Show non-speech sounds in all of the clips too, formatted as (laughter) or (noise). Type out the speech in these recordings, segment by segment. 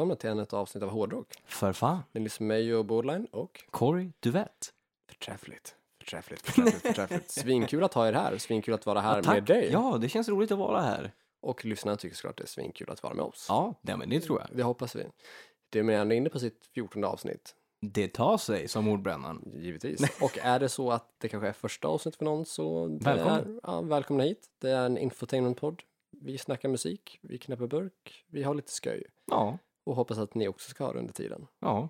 Välkomna till ännu ett avsnitt av Hårdrock. För fan. Ni lyssnar med mig och Borderline och Corey Duvett. förträffligt, förträffligt, förträffligt, förträffligt. (laughs) Svinkul att ha er här, svinkul att vara här med dig. Ja, det känns roligt att vara här. Och lyssnarna tycker såklart det är svinkul att vara med oss. Ja, det, men det tror jag. Det hoppas vi. Det är ändå inne på sitt 14 avsnitt, Det tar sig, som ordbrännan. givetvis. Och är det så att det kanske är första avsnitt för någon så. Är, ja, välkomna hit. Det är en infotainmentpodd. Vi snackar musik, vi knäpper burk, vi har lite skoj. Ja, Och hoppas att ni också ska ha det under tiden. ja.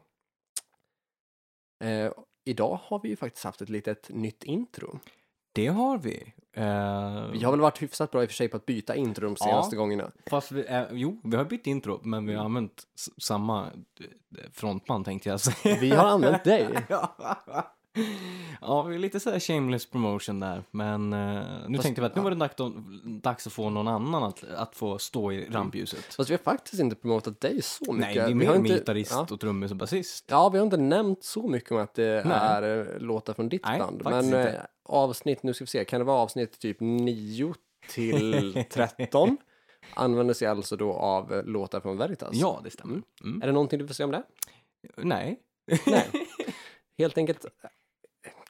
Eh, idag har vi ju faktiskt haft ett litet nytt intro. Det har vi. Eh, Vi har väl varit hyfsat bra i och för sig på att byta intro de senaste gångerna. Fast vi, eh, jo, vi har bytt intro, men vi har använt s- samma eh, frontman tänkte jag säga. Vi har använt dig. (laughs) ja, (laughs) vi är lite så här shameless promotion där, men eh, nu Fast- tänkte vi att nu var det dags, att- dags att få någon annan att, att få stå i rampljuset. Fast vi har faktiskt inte promotat dig så mycket. Nej, det är mer inte, gitarrist ja. och trummis och basist. ja, vi har inte nämnt så mycket om att det Nej. är eh, låtar från ditt Nej, band. Men inte. eh, avsnitt, nu ska vi se, kan det vara avsnitt typ 9 till (laughs) 13? Använder sig alltså då av eh, låtar från Veritas. Ja, det stämmer. Mm. Är det någonting du får säga om det? Nej. Nej. (laughs) Helt enkelt,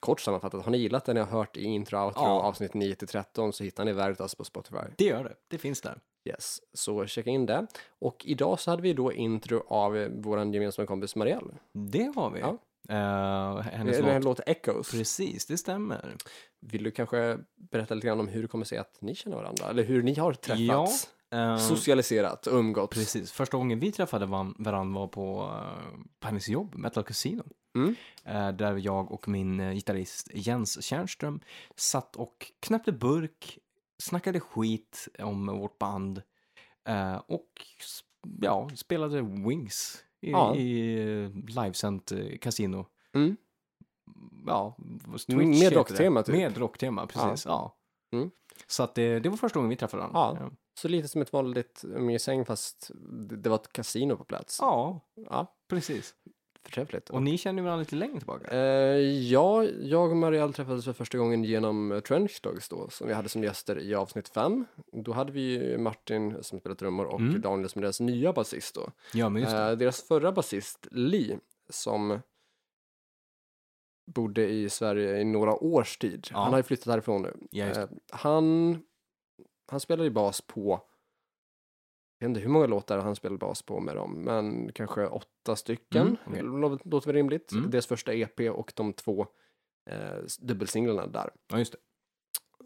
kort sammanfattat, har ni gillat det ni har hört i intro, outro, Ja. avsnitt 9 till 13 så hittar ni Veritas på Spotify. Det gör det. Det finns där. Yes, så checka in det. Och idag så hade vi då intro av vår gemensamma kompis Marielle. Det har vi. Ja. Eh, hennes här låt. låten Echoes. Precis, det stämmer. Vill du kanske berätta lite grann om hur det kommer sig att ni känner varandra? Eller hur ni har träffats? Eh, Socialiserat och umgåtts? Precis. Första gången vi träffade varandra var på uh, på hennes jobb, Metal Casino. Mm. Eh, där jag och min uh, gitarrist Jens Tjärnström satt och knäppte burk, snackade skit om vårt band eh, och ja, spelade Wings i, Ja. i livesänt kasino. Mm. Ja, Twitch Med rocktema, typ. Med rocktema, precis. Ja. Mm. Så att det, det var första gången vi träffade varandra. Ja. Så lite som ett vanligt umgängessäng fast det det var ett kasino på plats. ja, Ja, precis. Förträffligt. Och ni känner ju varandra lite längre tillbaka. Eh, ja, jag och Marielle träffades för första gången genom Trench Dogs då, som vi hade som gäster i avsnitt fem. Då hade vi ju Martin som spelar trummor och Mm. Daniel som är deras nya basist då. Ja, men just. Eh, deras förra basist, Lee, som bodde i Sverige i några års tid. Ja. Han har ju flyttat härifrån nu. Ja. Eh, han, han spelade ju bas på, jag vet inte hur många låtar han spelade bas på med dem, men kanske åtta stycken. Mm. Lå- Låter väl rimligt. Mm. Deras första EP och de två eh, dubbelsinglarna där. Ja, just det.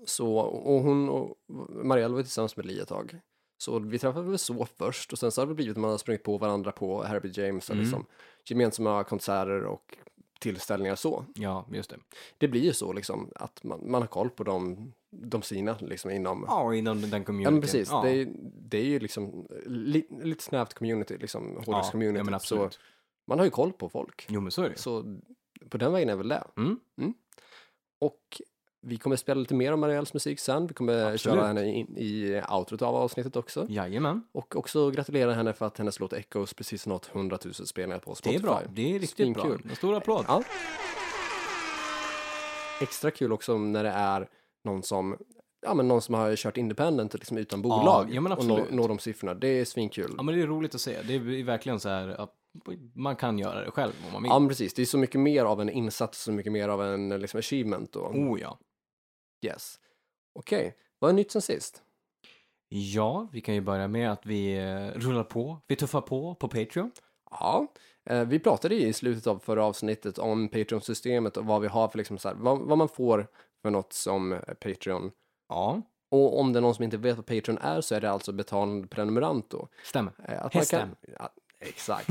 Så, och hon och Marielle var tillsammans med Lee ett tag. Så vi träffades väl så först och sen så har det blivit att man har sprungit på varandra på Herbie James och Mm. liksom gemensamma konserter och tillställningar så. Ja, just det. Det blir ju så liksom att man, man har koll på de, de sina liksom inom Ja, inom den Ja communityn. men precis, Ja, det, är, det är ju liksom li, lite snävt community, liksom ja, hårdrockscommunity. ja, men så absolut. man har ju koll på folk. Jo, men så är det. Så på den vägen är väl det. Mm. Och vi kommer spela lite mer om Marielles musik sen. Vi kommer Absolut. köra henne in, i outrot av avsnittet också. Jajamän. Och också gratulera henne för att hennes låt Echoes precis nått 100 000 spelningar på Det Spotify. är bra. Det är riktigt bra. Svinkul. En stor applåd. Ja. Extra kul också när det är någon som Ja men någon som har kört independent liksom utan bolag ja, men och nå, når de siffrorna. Det är svinkul. Ja, men det är roligt att se. Det är verkligen så här att man kan göra det själv om man vill. Ja men precis, det är så mycket mer av en insats, så mycket mer av en liksom, achievement då. Oh ja. Yes. Okej, vad är nytt sen sist? Ja, vi kan ju börja med att vi eh, rullar på. Vi tuffar på på Patreon. Ja, eh, vi pratade i slutet av förra avsnittet om Patreon-systemet och vad vi har för liksom så här, vad, vad man får för något som eh, Patreon. Ja, Och om det är någon som inte vet vad Patreon är så är det alltså betalande prenumerant då. stämmer. Att. Man kan, exakt.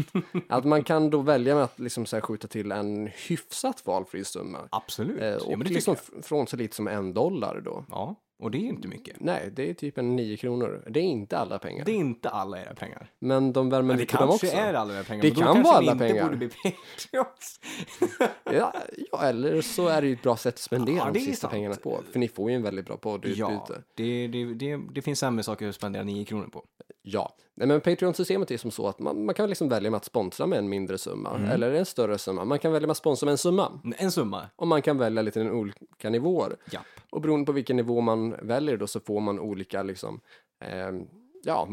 att man kan då välja med att liksom så här skjuta till en hyfsat valfri summa. Absolut. Eh, ja, och men det liksom från så lite som en dollar då. Ja, och det är inte mycket. Nej, det är typ en nio kronor. Det är inte alla pengar. Det är inte alla era pengar. Men de värmer Men det på dem också. kanske är alla era pengar. Det men kan vara alla pengar. borde bli. (laughs) Ja, ja, eller så är det ju ett bra sätt att spendera Ja, de det sista sant. pengarna på. För ni får ju en väldigt bra poddutbyte. ja, det, det, det, det finns sämre saker att spendera 9 kronor på. Ja. Nej, men Patreon-systemet är som så att man, man kan liksom välja med att sponsra med en mindre summa Mm. eller en större summa. Man kan välja med att sponsra med en summa En summa. och man kan välja lite olika nivåer. Japp. Och beroende på vilken nivå man väljer då så får man olika liksom, eh, ja,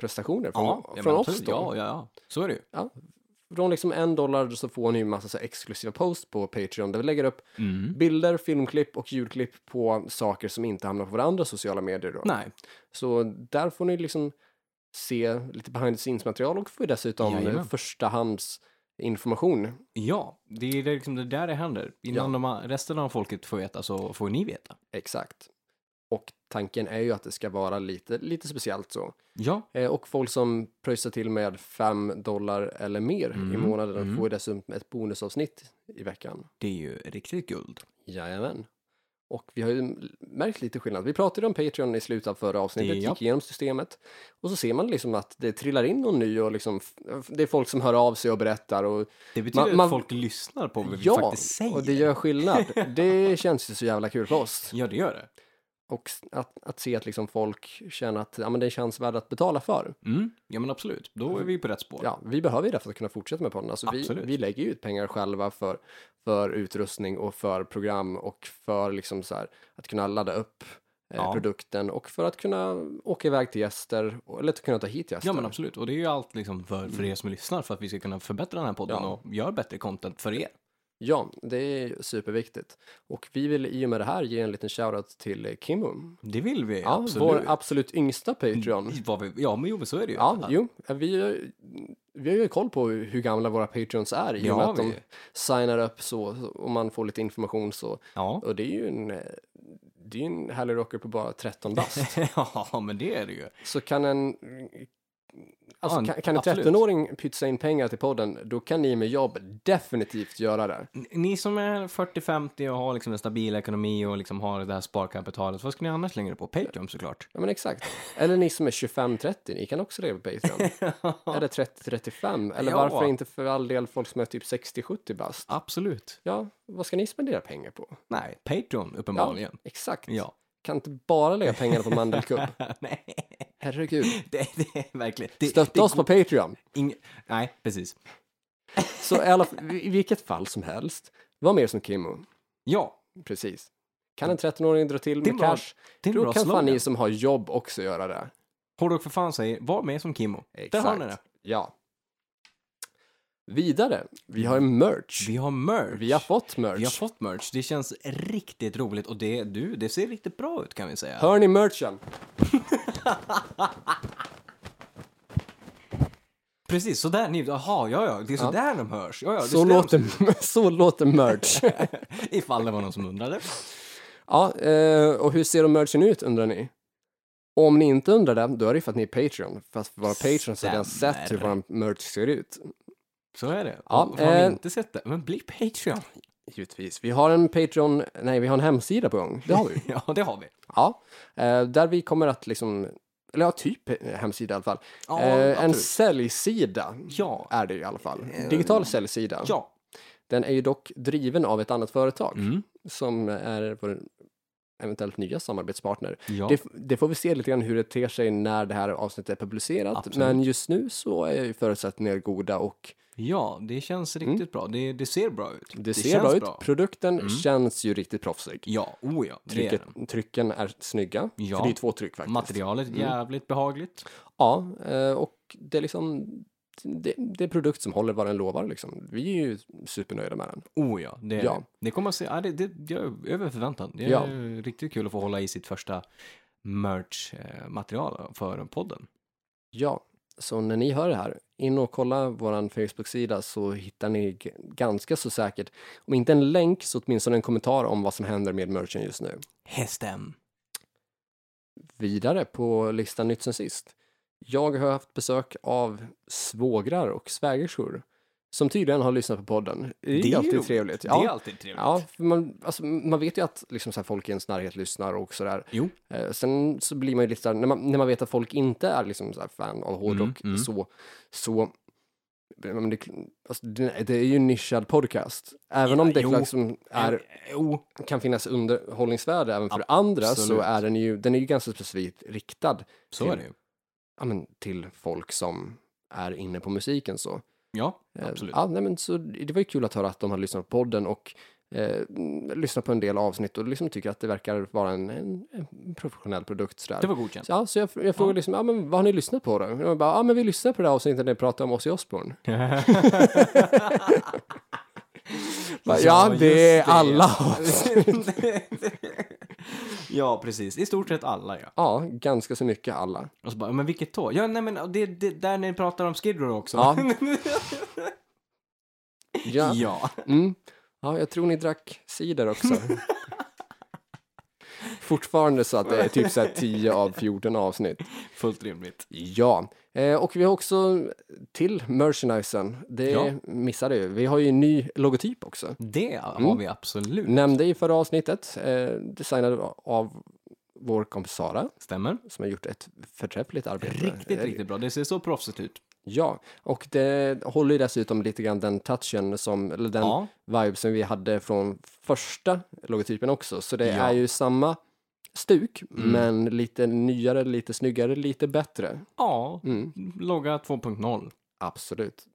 prestationer från, Ja, ja, från oss. Ja, ja, ja. Så är det ju. Från liksom en dollar så får ni ju massa så exklusiva post på Patreon där vi lägger upp Mm. bilder, filmklipp och ljudklipp på saker som inte hamnar på våra andra sociala medier då. Nej, Så där får ni liksom se lite behind the scenes material och får dessutom Jajamän. eh, förstahands information. ja, det är liksom det där det händer. Innan Ja. de, resten av folket får veta så får ni veta. Exakt. Och tanken är ju att det ska vara lite, lite speciellt så. Ja, Eh, och folk som pröjsar till med 5 dollar eller mer i Mm, månaden mm. får ju dessutom ett bonusavsnitt i veckan. det är ju riktigt guld. Jajamän. Och vi har ju märkt lite skillnad. Vi pratade om Patreon i slutet av förra avsnittet, Ja. gick igenom systemet. Och så ser man liksom att det trillar in någon ny och liksom, det är folk som hör av sig och berättar och Det betyder Man- man- att folk lyssnar på vad vi ja, faktiskt säger. och det gör skillnad. (laughs) det känns ju så jävla kul för oss. Ja, det gör det. Och att, att se att liksom folk känner att ja, men det känns värt att betala för. Mm. Ja, men absolut. Då är vi på rätt spår. Ja, vi behöver ju det för att kunna fortsätta med podden. Alltså vi, Absolut. vi lägger ju ut pengar själva för, för utrustning och för program och för liksom så här, att kunna ladda upp eh, Ja. produkten och för att kunna åka iväg till gäster eller att kunna ta hit gäster. Ja, men absolut. Och det är ju allt liksom för, för er som lyssnar för att vi ska kunna förbättra den här podden Ja. och göra bättre content för er. Ja, det är superviktigt. Och vi vill i och med det här ge en liten shoutout till Kimmo. Det vill vi, Ja, absolut. vår absolut yngsta Patreon. Vi, ja, men jo, men så är det ju. Ja, jo, vi, vi har ju koll på hur gamla våra Patreons är i och med Ja, att de vi. signar upp så och man får lite information så. Ja. Och det är ju en, det är ju en härlig rocker på bara 13 bast. (laughs) ja, men det är det ju. så kan en, alltså Ja, kan, kan en absolut. 13-åring pytsa in pengar till podden, då kan ni med jobb definitivt göra det. Ni som är 40-50 och har liksom en stabil ekonomi och liksom har det här sparkapitalet, vad ska ni annars lägga det på? Patreon såklart. Ja men exakt. Eller ni som är 25-30, ni kan också lägga på Patreon. (laughs) Eller 30-35, eller Ja. varför inte för all del folk som är typ 60-70 bast. Absolut. Ja, vad ska ni spendera pengar på? Nej, Patreon uppenbarligen. Exakt. Ja. Kan inte bara lägga pengarna på mandelkubb. (laughs) Nej, Herregud. (laughs) det, det är verkligen... Det, Stötta oss på Patreon. ing- Nej, precis. Så i, alla, i vilket fall som helst, var mer som Kimmo. Ja, Precis. Kan en 13-åring dra till med bra- cash, det då kan fan ni som har jobb också göra det. Hårdrock för fan säger, var med som Kimmo. Där har ni det. Ja. Vidare, vi har merch. Vi har merch. Vi har fått merch. Vi har fått merch. Det känns riktigt roligt och det, du, det ser riktigt bra ut kan vi säga. Hör ni merchen? (laughs) Precis, så där ni, jaha, ja, ja, det är så Ja. de hörs. Ja, ja, Så låter, (laughs) så låter merch. (laughs) Ifall det var någon som undrade. ja, eh, och hur ser då merchen ut undrar ni? Om ni inte undrar det, då är det för att ni är Patreon. För våra Patreons har redan sett hur vår merch ser ut. Så är det. Ja, och har eh, inte sett det, men bli Patreon. Givetvis. Vi har en Patreon, nej vi har en hemsida på gång. Det har vi. (laughs) ja, det har vi. Ja, eh, där vi kommer att liksom, eller ja, typ eh, hemsida i alla fall. Ja, eh, en säljsida Ja. är det i alla fall. Digital säljsida. Ja. Den är ju dock driven av ett annat företag Mm. som är vår eventuellt nya samarbetspartner. Ja. Det, det får vi se lite grann hur det ter sig när det här avsnittet är publicerat. Absolut. Men just nu så är ju förutsättningar goda och ja, det känns riktigt bra. Det, det ser bra ut. Mm. det, ser bra ut. Produkten känns ju riktigt proffsig. Ja, oh ja, det är Trycket, den. trycken är snygga. Ja. För det är två tryck faktiskt. Materialet är jävligt behagligt. Ja, eh, och det är liksom det, det är produkt som håller vad den lovar liksom. Vi är ju supernöjda med den. Oh ja, det, Ja. det. kommer att se, ja, det, det, det är över förväntan. Det är Ja. riktigt kul att få hålla i sitt första merch-material för podden. Ja, så när ni hör det här, in och kolla vår Facebook-sida så hittar ni ganska så säkert, om inte en länk så åtminstone en kommentar om vad som händer med merchen just nu. Hästen. Vidare på listan nytt sen sist. Jag har haft besök av svågrar och svägerskor som tydligen har lyssnat på podden. Det är, Det är alltid roligt. trevligt. Det är Ja, alltid trevligt. ja man, alltså, man vet ju att liksom, så här, folk i ens närhet lyssnar och sådär. Jo. Eh, sen så blir man ju lite såhär, när man, när man vet att folk inte är liksom så här fan av hårdrock, Mm, mm. så, så men det, alltså, det, är ju en nischad podcast. Även Ja, om det jo. liksom är, Eh, Jo, kan finnas underhållningsvärde även för andra så Absolut. är den ju, den är ju ganska specifikt riktad så till, är det ju. Ja, men, till folk som är inne på musiken så. Ja, Eh, absolut. Ja, nej, men så det var ju kul att höra att de har lyssnat på podden och eh, lyssnat på en del avsnitt och liksom tycker att det verkar vara en, en, en professionell produkt. Sådär. Det var godkänt. Så, ja, så jag, jag frågade liksom, ja, men vad har ni lyssnat på då? Och jag bara, ja men vi lyssnade på det här avsnittet när ni pratade om Ozzy Osbourne. (laughs) Ja, det är alla (laughs) (laughs) ja, precis. I stort sett alla, ja. Ja, ganska så mycket alla. Och så bara, men vilket då? Ja, nej men det, det där ni pratar om Skid Row också. Ja. (laughs) Ja, ja. mm. ja jag tror ni drack cider också. (laughs) Fortfarande så att det är typ så här 10 av 14 avsnitt. Fullt rimligt. Ja, eh, och vi har också till merchandisen, det Ja. missade ju. Vi har ju en ny logotyp också. Det har Mm. vi absolut. Nämnde i förra avsnittet, eh, designad av vår kompis Sara, Stämmer. som har gjort ett förträffligt arbete. Riktigt, Eh, riktigt bra. Det ser så proffsigt ut. Ja, och det håller ju dessutom lite grann den touchen som, eller den Ja, vibe som vi hade från första logotypen också. Så det Ja. är ju samma stuk, Mm. men lite nyare, lite snyggare, lite bättre. ja. Mm, logga 2.0. absolut.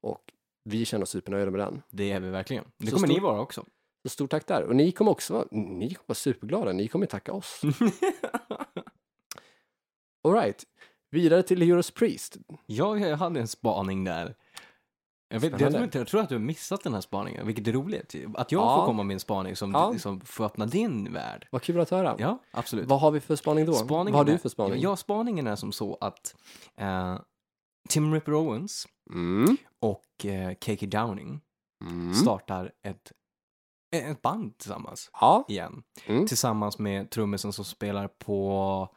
Och vi känner oss supernöjda med den. Det är vi verkligen. Det Så kommer stor- ni vara också. Så stort tack där. Och ni kommer också vara, ni kommer vara superglada, ni kommer tacka oss. (laughs) Alright, vidare till Heroes Priest. Ja, jag hade en spaning där. Jag, vet, jag, tror inte, jag tror att du har missat den här spaningen, vilket är roligt. Att jag Ja. får komma med en spaning som, Ja. som får öppna din värld. Vad kul att höra. Ja, absolut. Vad har vi för spaning då? Spaningen Vad har du är- för spaning? Ja, spaningen är som så att eh, Tim Ripper Owens Mm. och eh, KK Downing Mm. startar ett, ett band tillsammans Ja. igen. Mm. Tillsammans med trummisen som spelar på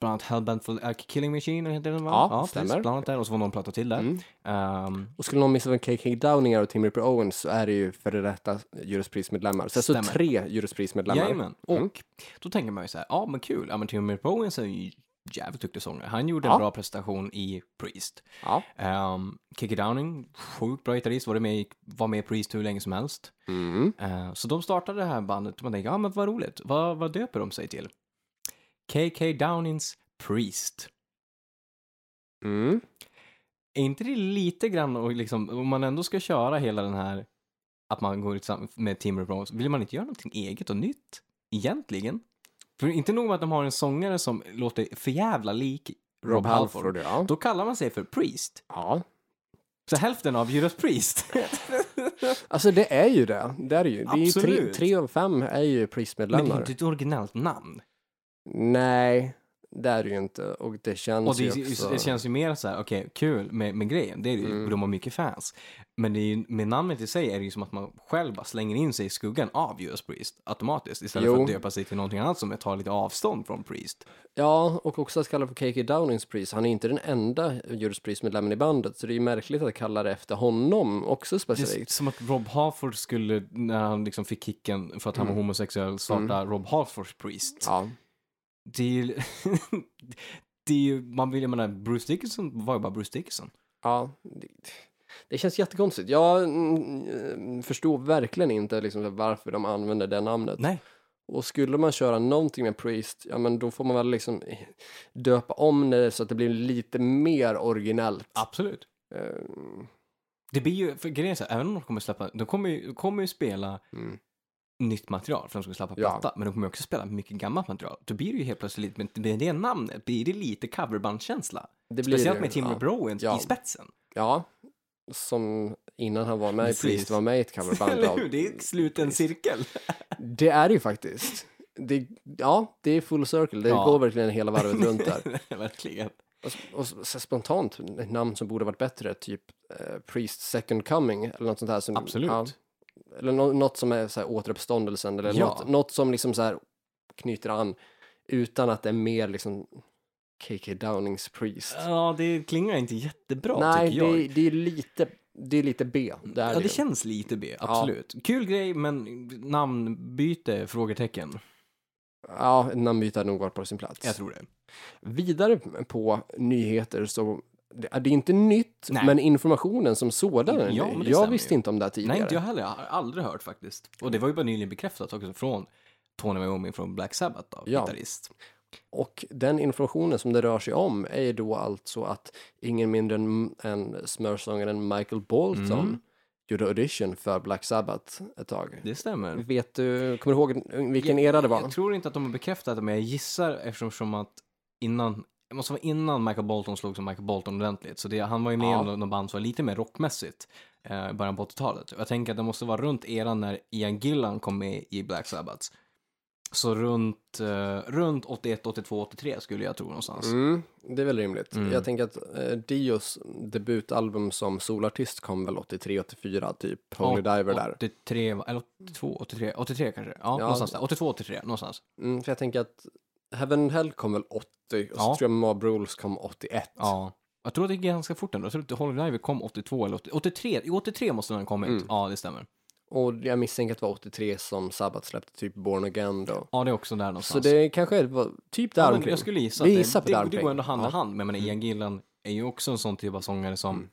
bland annat Hellbent for uh, Killing Machine, heter den va? Ja, precis. stämmer. Bland annat där, och så var någon platta till där. Mm. Ehm, Och skulle någon missa vem KK Downingar och Tim Ripper Owens så är det ju före detta Judas Priest-medlemmar. Så alltså tre Judas Priest-medlemmar. Jajamän. Mm. Och då tänker man ju så här, ja men kul, ja men Tim Ripper Owens är ju jävligt duktig sångare. Han gjorde en Ja. bra prestation i Priest. Ja. Um, Kiki Downing, sjukt bra gitarrist, var, det med, var med i Priest hur länge som helst. Mm. Eh, så de startade det här bandet och man tänker, ja men vad roligt, vad, vad döper de sig till? KK Downings Priest. Mm. Är inte det lite grann, och liksom, om man ändå ska köra hela den här, att man går tillsammans med Tim Ripper Owens, vill man inte göra någonting eget och nytt? Egentligen? För inte nog med att de har en sångare som låter för jävla lik Rob Halford, ja. Då kallar man sig för Priest. ja. Så hälften av Judas Priest. (laughs) Alltså det är ju det. Det är ju. Det är ju tre, tre av fem är ju Men det är Priest-medlemmar. inte ett originellt namn. Nej, det är det ju inte. Och det känns Och det, ju också... det känns ju mer så här, okej, kul med, med grejen, det är det ju, Mm. de har mycket fans. Men det är ju, med namnet i sig är det ju som att man själv bara slänger in sig i skuggan av Judas Priest automatiskt, istället Jo. för att döpa sig till någonting annat som tar lite avstånd från Priest. Ja, och också att kalla för KK Downings Priest. Han är inte den enda Judas Priest-medlemmen i bandet, så det är ju märkligt att kalla det efter honom också Det är specifikt. som att Rob Halford skulle, när han liksom fick kicken för att han var homosexuell, starta Rob Halfords Priest. Mm. Ja. Det är ju, (laughs) det är ju, man vill ju, menar, Bruce Dickinson var ju bara Bruce Dickinson. Ja, det, det känns jättekonstigt. Jag mm, förstår verkligen inte liksom varför de använder det namnet. Nej. Och skulle man köra någonting med Priest, ja men då får man väl liksom döpa om det så att det blir lite mer originellt. Absolut. Eh, Det blir ju, för grejen är så här, även om de kommer släppa, de kommer ju, de kommer ju spela Mm. Nytt material för de ska släppa Ja. platta, men de kommer också spela mycket gammalt material. Då blir det ju helt plötsligt, med, med det namnet, blir det lite coverbandkänsla. det blir Speciellt det, med Tim ja. Owens Ja. i spetsen. Ja, som innan han var med i Precis. Priest var med i ett coverband (laughs) Eller hur? Det är slut en cirkel. Det är det ju faktiskt. Det, ja, det är full circle. Det Ja. går verkligen hela varvet runt där. (laughs) Verkligen. Och, och spontant, ett namn som borde varit bättre, typ eh, Priest Second Coming eller något sånt här. Som, Absolut. Ja, eller nå- något som är så här återuppståndelsen eller Ja. något, något som liksom så här knyter an utan att det är mer liksom KK Downings Priest. Ja, det klingar inte jättebra Nej, tycker jag. det, det är lite, det är lite B. Det ja, det det känns lite B, absolut. Kul grej, men namnbyte? Frågetecken. Ja, namnbyte hade nog varit på sin plats. Jag tror det. Vidare på nyheter så det är inte nytt, Nej. men informationen som sådan. Ja, jag stämmer visste ju. inte om det här tidigare. Nej, inte jag heller. Jag har aldrig hört faktiskt. Och det var ju bara nyligen bekräftat också från Tony Iommi från Black Sabbath, då, Ja. gitarrist. Och den informationen som det rör sig om är ju då alltså att ingen mindre än, än smörsångaren Michael Bolton Mm. gjorde audition för Black Sabbath ett tag. Det stämmer. Vet du, kommer du ihåg vilken era det var? Jag tror inte att de har bekräftat det, men jag gissar eftersom att innan, det måste vara innan Michael Bolton slog som Michael Bolton ordentligt. Så det, han var ju med Ja. i någon band som var lite mer rockmässigt eh, i början på 80-talet. Och Jag tänker att det måste vara runt eran när Ian Gillan kom med i Black Sabbath. Så runt, eh, runt 81, 82, 83 skulle jag tro någonstans. Mm, det är väl rimligt. Mm. Jag tänker att eh, Dios debutalbum som solartist kom väl 83, 84 typ. Holy Diver där. 83, eller 82, 83, 83 kanske? Ja, någonstans där. 82, 83, någonstans. Mm, för jag tänker att Heaven and Hell kom väl 80 och så Ja. tror jag Mob Rules kom 81. Ja. Jag tror att det gick ganska fort ändå. Jag tror att Holy Diver kom 82 eller 80, 83. Jo, 83 måste den ha kommit. Mm. Ja, det stämmer. Och jag misstänker att det var 83 som Sabbath släppte typ Born Again då. Ja, det är också där någonstans. Så det kanske var typ där ja, men omkring. jag skulle gissa Vi att det, gissar på det, där det, omkring. går ändå hand i hand. Men jag menar, Ian Gillan är ju också en sån typ av sångare som... Mm.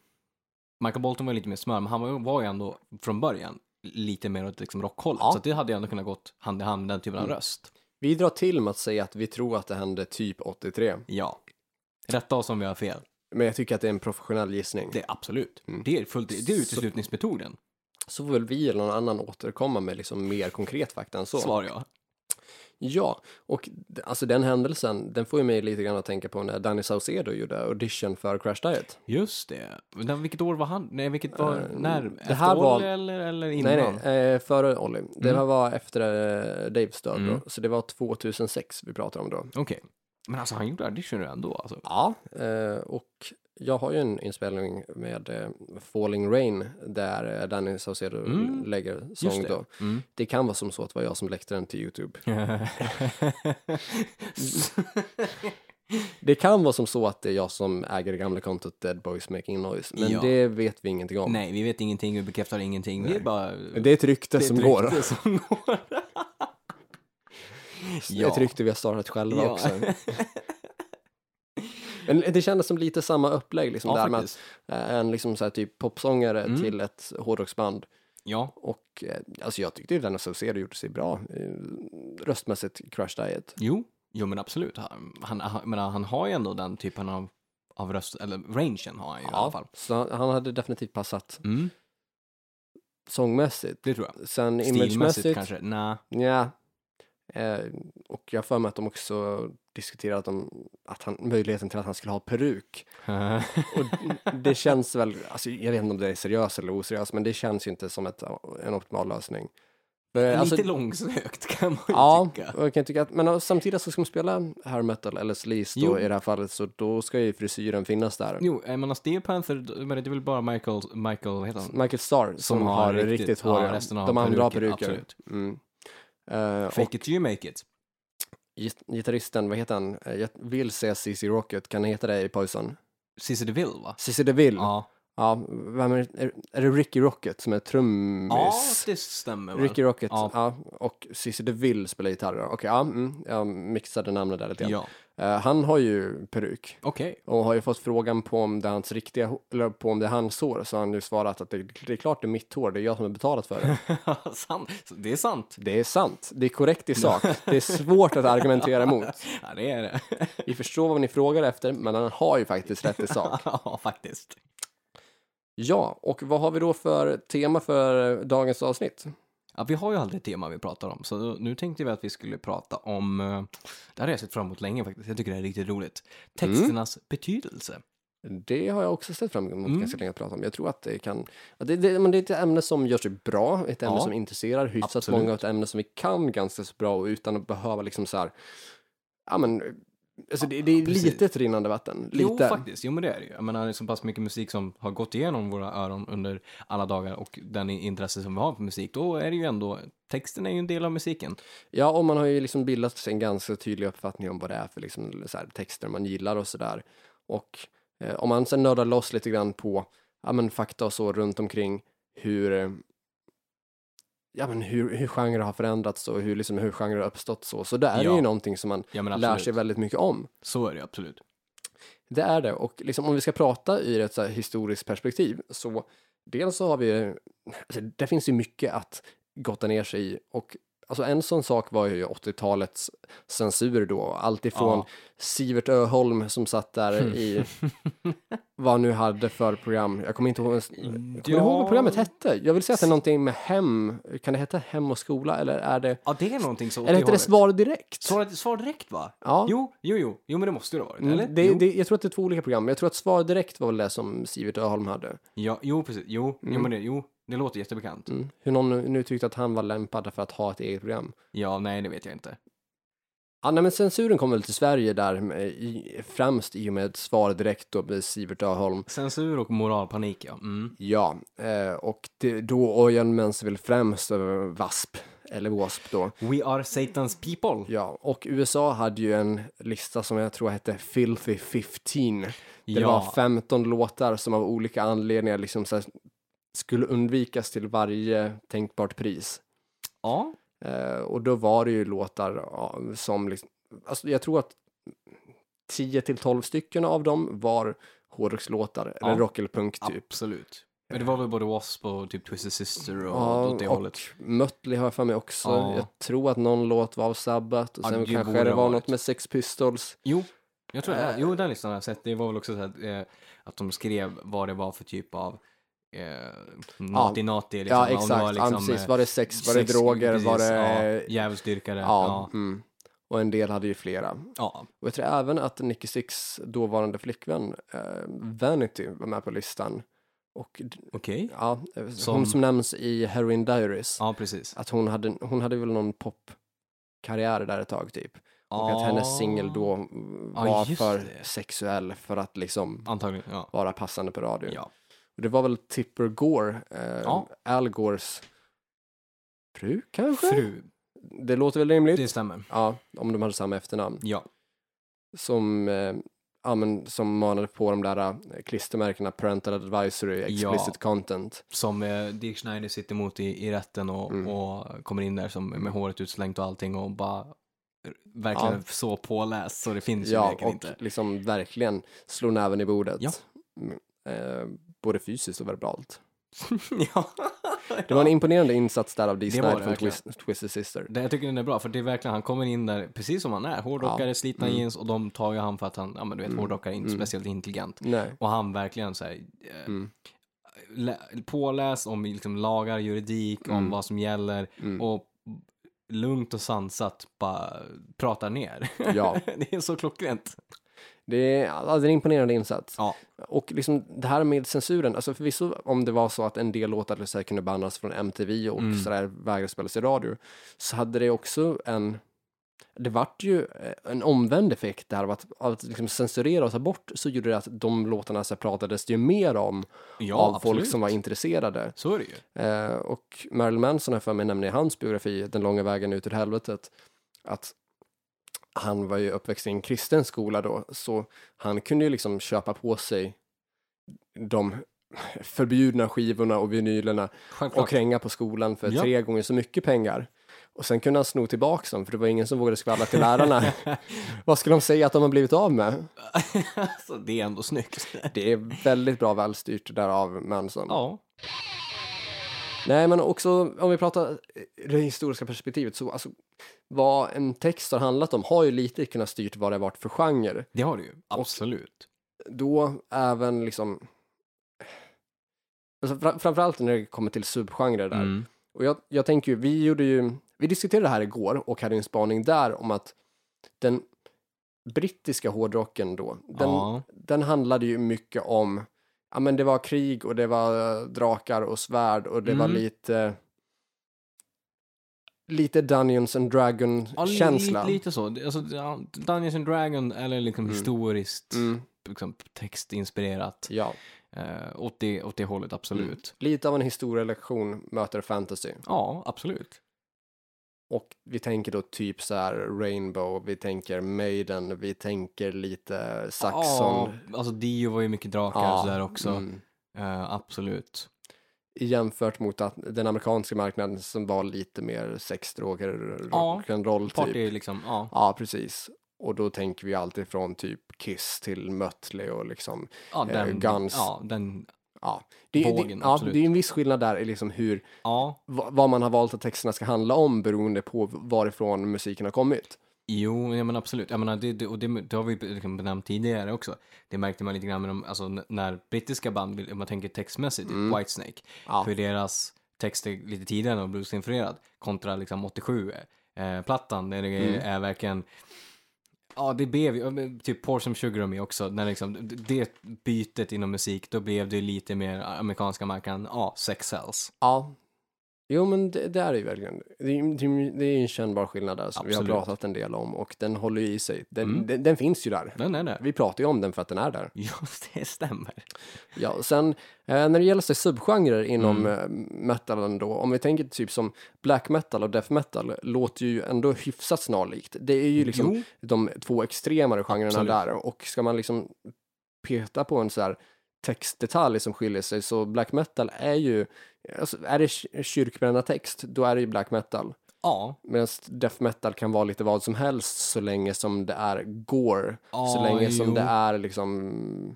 Michael Bolton var lite mer smör, men han var ju, var ju ändå från början lite mer åt liksom rockhållet. Så att det hade ju ändå kunnat gått hand i hand med den typen av Mm. röst. Vi drar till med att säga att vi tror att det hände typ 83. Ja. Rätta oss om vi har fel. Men jag tycker att det är en professionell gissning. Det är absolut. Mm. Det är fullt, det är uteslutningsmetoden. Så får väl vi eller någon annan återkomma med liksom mer konkret fakta än så. Svar ja. Ja, och alltså den händelsen, den får ju mig lite grann att tänka på när Danny Saucedo gjorde audition för Crash Diet. Just det. Men vilket år var han? Nej, vilket var, Eh, när? det Efter här var- Olli eller, eller innan? Nej, nej, eh, före Olli. Det Mm. var efter eh, Daves död Mm. då, så det var 2006 vi pratar om då. Okej. Men alltså han gjorde audition redan då alltså? Ja, eh, och jag har ju en inspelning med eh, Falling Rain där eh, Danny Saucedo Mm. lägger sång det. då. Mm. Det kan vara som så att det var jag som läckte den till YouTube. (laughs) Det kan vara som så att det är jag som äger det gamla kontot Dead Boys Making Noise, men Ja. det vet vi ingenting om. Nej, vi vet ingenting, vi bekräftar ingenting. Vi är bara... Det är ett rykte är som ett går. rykte som går. (laughs) Det är ett rykte vi har startat själva Ja. också. (laughs) Men det kändes som lite samma upplägg, liksom, ja, där med faktiskt. att eh, en liksom så här, typ popsångare Mm. till ett hårdrocksband. Ja, Och eh, alltså jag tyckte ju Dennis Saucedo gjorde sig bra eh, röstmässigt i Crash Diet. jo. Jo, men absolut. Han, han, menar, han har ju ändå den typen av, av röst, eller rangen har han ju i alla fall. Så han, han hade definitivt passat Mm, sångmässigt. det tror jag. Sen Stilmässigt imagemässigt, kanske? Nej. ja. Eh, och jag har för mig att de också diskuterat om att han, möjligheten till att han skulle ha peruk. (laughs) Och det känns väl, alltså jag vet inte om det är seriöst eller oseriöst, men det känns ju inte som ett, en optimal lösning. För, alltså, Lite långsökt kan man ju Ja, tycka. jag kan tycka att, men samtidigt så ska man spela hair metal eller sleaze då Jo. i det här fallet, så då ska ju frisyren finnas där. Jo, jag menar Steel Panther, men det är väl bara Michael, Michael, heter han? Michael Starr som, Som har riktigt, riktigt- hår. ja, De andra har peruker, peruker. Mm. Eh, och Fake it you make it. git- gitarristen, vad heter han? Eh, Jag vill säga CC Rocket, kan han heta det i Poison? Cissi DeVille va? CC DeVille? Ja. Ja. vem är, är, är det Ricky Rocket som är trummis? Ja, det stämmer väl. Ricky Rocket, Ja. ja. och CC DeVille spelar gitarr. Okej, ja, mm, jag mixade namnen där lite grann. Ja, Eh, han har ju peruk okej. och har ju fått frågan på om det är hans riktiga, eller på om det är hans hår, så har han ju svarat att det, det är klart det är mitt hår, det är jag som har betalat för det. (laughs) sant. Det är sant. Det är sant, det är korrekt i sak. Det är svårt att argumentera emot. (laughs) Ja, det är det. Vi förstår vad ni frågar efter, men han har ju faktiskt rätt i sak. (laughs) ja, faktiskt. Ja, och vad har vi då för tema för dagens avsnitt? Ja, vi har ju aldrig ett tema vi pratar om, så nu tänkte vi att vi skulle prata om, eh, det här har jag sett fram emot länge faktiskt, jag tycker det är riktigt roligt, texternas betydelse. Det har jag också sett fram emot Mm. ganska länge att prata om. Jag tror att det kan... att Det, det, men det är ett ämne som gör sig bra, ett ämne Ja, som intresserar hyfsat absolut. många ett ämne som vi kan ganska så bra och utan att behöva liksom så här... Ja men, alltså det, det är precis. lite ett rinnande vatten. Lite. Jo, faktiskt. Jo, men det är det ju. Jag menar, det är så pass mycket musik som har gått igenom våra öron under alla dagar och den intresse som vi har för musik, då är det ju ändå, texten är ju en del av musiken. Ja, och man har ju liksom bildat sig en ganska tydlig uppfattning om vad det är för liksom så här, texter man gillar och sådär. Och eh, om man sen nördar loss lite grann på ja, men fakta och så runt omkring hur Ja men hur, hur genrer har förändrats och hur, liksom, hur genrer har uppstått så. Så det är Ja. ju någonting som man Ja, lär sig väldigt mycket om. Så är det absolut. Det är det. Och liksom, om vi ska prata i ett så här historiskt perspektiv så dels så har vi, alltså, det finns ju mycket att gotta ner sig i och alltså en sån sak var ju 80-talets censur då, alltifrån Ja. Sivert Öholm som satt där i (laughs) vad nu hade för program. Jag kommer inte ihåg, ens- kommer du ihåg vad Ja. programmet hette? Jag vill säga att det är någonting med hem. Kan det heta hem och skola eller är det, Ja, det är någonting så. eller heter det svar direkt? Svar, svar direkt va? Ja. Jo, jo, jo, jo, men det måste det ha varit, Mm, eller? det, jo. det, jag tror att det är två olika program, jag tror att Svar direkt var väl det som Sivert Öholm hade. Ja, jo, precis. Jo, jo, Mm. men det, jo, det låter jättebekant. Mm. Hur någon nu tyckte att han var lämpad för att ha ett eget program. Ja, nej, det vet jag inte. Ja, nej, men censuren kom väl till Sverige där, med, i, främst i och med Svar direkt då med Sivert Öholm. Censur och moralpanik, ja. Mm. Ja, eh, och det, då sig väl främst VASP, eller WASP då. We are Satan's people. Ja, och USA hade ju en lista som jag tror hette Filthy 15. Där det Ja. var 15 låtar som av olika anledningar liksom så skulle undvikas till varje tänkbart pris. Ja, Eh, och då var det ju låtar ja, som, liksom, alltså jag tror att 10 till 12 stycken av dem var hårdrockslåtar, Ja. eller punk typ. absolut. Men det var väl både Wasp och typ Twisted Sister och Ja, åt det och hållet. Mötley har jag för mig också. Ja. Jag tror att någon låt var av Sabbath och Ja, sen det kanske det var varit. något med Sex Pistols. Jo, jag tror Eh. Jo, den listan har jag sett. Det var väl också så här, eh, att de skrev vad det var för typ av eh, nati nati. Liksom, ja, exakt. var liksom, ja, precis. eh, Var det sex, var det droger, precis, var det... Ja, djävulsdyrkare. Ja, Ja. Mm. Och en del hade ju flera. ja. Och jag tror även att Nicky Six dåvarande flickvän, eh, Vanity, var med på listan. Och Okej. ja, Som- hon som nämns i Heroin Diaries, Ja, precis. att hon hade, hon hade väl någon popkarriär där ett tag typ. Och att hennes singel då Ja, var just för det. sexuell för att liksom Antagligen, ja. vara passande på radio. Ja. Och det var väl Tipper Gore, eh, Ja. Al Gores fru kanske? Fru, Det låter väl rimligt? det stämmer. Ja, om de hade samma efternamn. Ja. Som, eh, ja, men, som manade på de där eh, klistermärkena Parental Advisory, Explicit Ja. Content. Som eh, Dick Schneider sitter emot i, i rätten och, Mm. och kommer in där som, med håret utslängt och allting och bara verkligen Ja. så påläst så det finns ju Ja, verkligen och inte. liksom verkligen slå näven i bordet. Ja. Mm, Eh, både fysiskt och verbalt. (laughs) ja. Det var en imponerande insats där av Dee Snider det från. Twist, Twisted Sister. Det, jag tycker den är bra, för det är verkligen, han kommer in där precis som han är. Hårdrockare, Ja. slitna Mm. jeans och de tar ju han för att han, ja men du vet, Mm. hårdrockare är inte Mm. speciellt intelligent. Nej. Och han verkligen så här, eh, Mm. lä- påläst om liksom lagar, juridik, om Mm. vad som gäller Mm. och lugnt och sansat bara pratar ner. Ja. (laughs) det är så klockrent. Det är, alltså, en imponerande insats. Ja. Och liksom det här med censuren, alltså förvisso om det var så att en del låtar så här, kunde bannas från MTV och Mm. sådär vägrade spelas i radio, så hade det också en, det vart ju eh, en omvänd effekt där av att, att liksom censurera och ta bort så gjorde det att de låtarna så pratades det ju mer om Ja, av absolut. folk som var intresserade. Så är det ju. Eh, och Marilyn Manson för mig nämner i hans biografi, Den långa vägen ut ur helvetet, att han var ju uppväxt i en kristen skola då, så han kunde ju liksom köpa på sig de förbjudna skivorna och vinylerna Självklart. och kränga på skolan för Ja. tre gånger så mycket pengar. Och sen kunde han sno tillbaka dem, för det var ingen som vågade skvallra till lärarna. (laughs) Vad skulle de säga att de har blivit av med? (laughs) alltså, det är ändå snyggt. Det är väldigt bra välstyrt där av Manson. ja. Nej, men också om vi pratar det historiska perspektivet så alltså vad en text har handlat om har ju lite kunnat styrt vad det har varit för genre. Det har du ju. Absolut. Då även liksom alltså fra, framförallt när det kommer till subgenrer där. Mm. Och jag, jag tänker ju, vi gjorde ju, vi diskuterade det här igår och hade en spaning där om att den brittiska hårdrocken då, den, Ja. den handlade ju mycket om, ja men det var krig och det var eh, drakar och svärd och det var Mm. lite lite Dungeons and Ja, Dragon-känsla. lite, lite så. Alltså, Dungeons and Dragon eller liksom Mm. historiskt Mm, liksom, textinspirerat. ja, Eh, åt, det, åt det hållet, absolut. lite av en historielektion möter fantasy. Ja, absolut. Och vi tänker då typ så här Rainbow, vi tänker Maiden, vi tänker lite Saxon. Ja, alltså Dio var ju mycket drakar Ja, och sådär också. mm. Eh, absolut. jämfört mot att den amerikanska marknaden som var lite mer sex, droger, Ja, rock'n'roll typ. Liksom, ja. Ja, precis. Och då tänker vi alltid från typ Kiss till Mötley och liksom, ja, Eh, den, Guns. Ja, den, ja. Det, är- Vågen, det, ja, det är en viss skillnad där i liksom hur, ja, va- vad man har valt att texterna ska handla om beroende på varifrån musiken har kommit. Jo, ja, men absolut. Jag menar, det, det, och det, det har vi liksom benämnt tidigare också. Det märkte man lite grann med de, alltså, när brittiska band, om man tänker textmässigt, Mm. Whitesnake, Ja. för deras texter lite tidigare och bluesinfluerad kontra liksom 87 eh, där det Mm. är verkligen Ja, det blev ju, typ Pour Some Sugar och Me också, när liksom, det bytet inom musik, då blev det lite mer amerikanska marknaden, ja, sex cells. Ja. Jo, men det, det är det ju verkligen. Det det är ju- en kännbar skillnad där som vi har Absolut. pratat en del om och den håller ju i sig. Den, Mm. den, den finns ju där. Den är det. Vi pratar ju om den för att den är där. (laughs) Ja, det stämmer. Ja, sen eh, när det gäller sig subgenrer inom Mm. eh, metalen då, om vi tänker typ som black metal och death metal, låter ju ändå hyfsat snarlikt. Det är ju liksom Jo, de två extremare genrerna Absolut. där och ska man liksom peta på en så här textdetalj som skiljer sig så black metal är ju, alltså är det ky- kyrkbränna-text, då är det ju black metal. ja. Medan death metal kan vara lite vad som helst så länge som det är gore, så Ja, länge som jo. det är liksom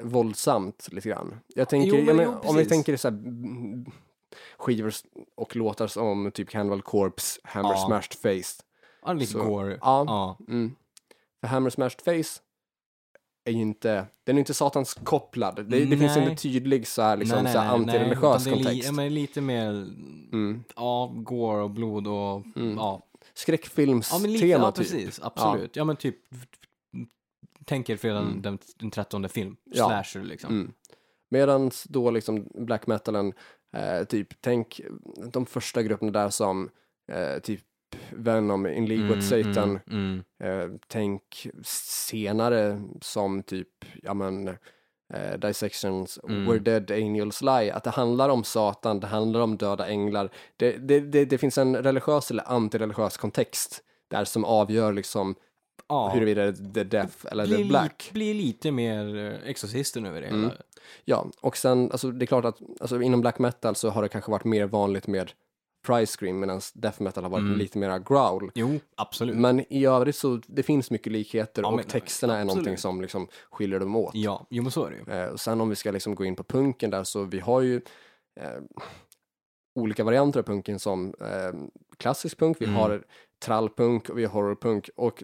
våldsamt lite grann. Jag tänker, Jo, jag men men, jo, om vi tänker så här skivor och låtar som typ Cannibal Corpse, Hammer Ja. Smashed Face. Ja, lite Så, gore. Ja, Ja. Mm. För Hammer Smashed Face är ju inte, den är inte satans kopplad. Det, det finns Nej. en tydlig så här, liksom, Nej, så här nej, nej, antireligiös utan det är li- kontext. Ja, men lite mer, Mm. ja, gore och blod och, Mm. ja. Skräckfilmstema Ja, lite, ja, typ. precis, absolut. Ja, men typ, tänk er fredag Mm. den, den 13 film, Ja. slasher liksom. Mm. Medan då liksom black metalen, eh, typ, tänk de första grupperna där som eh, typ Venom, In League with Satan, mm, mm. eh, tänk senare som typ, ja men, eh, Dissections, Mm. Where Dead Angels Lie, att det handlar om Satan, det handlar om döda änglar. Det, det, det, det finns en religiös eller antireligiös kontext där som avgör liksom Ja, huruvida det är the death eller blir, the black. Li, blir lite mer eh, exorcisten över det Mm. Ja, och sen, alltså det är klart att alltså, inom black metal så har det kanske varit mer vanligt med price scream medan death metal har varit Mm. lite mer growl. Jo, absolut. Men i övrigt så det finns mycket likheter Ja, och men- texterna är någonting som liksom skiljer dem åt. Ja, jo men så är det ju. Eh, och sen om vi ska liksom gå in på punken där så vi har ju eh, olika varianter av punken som eh, klassisk punk, vi Mm. har trallpunk och vi har horrorpunk och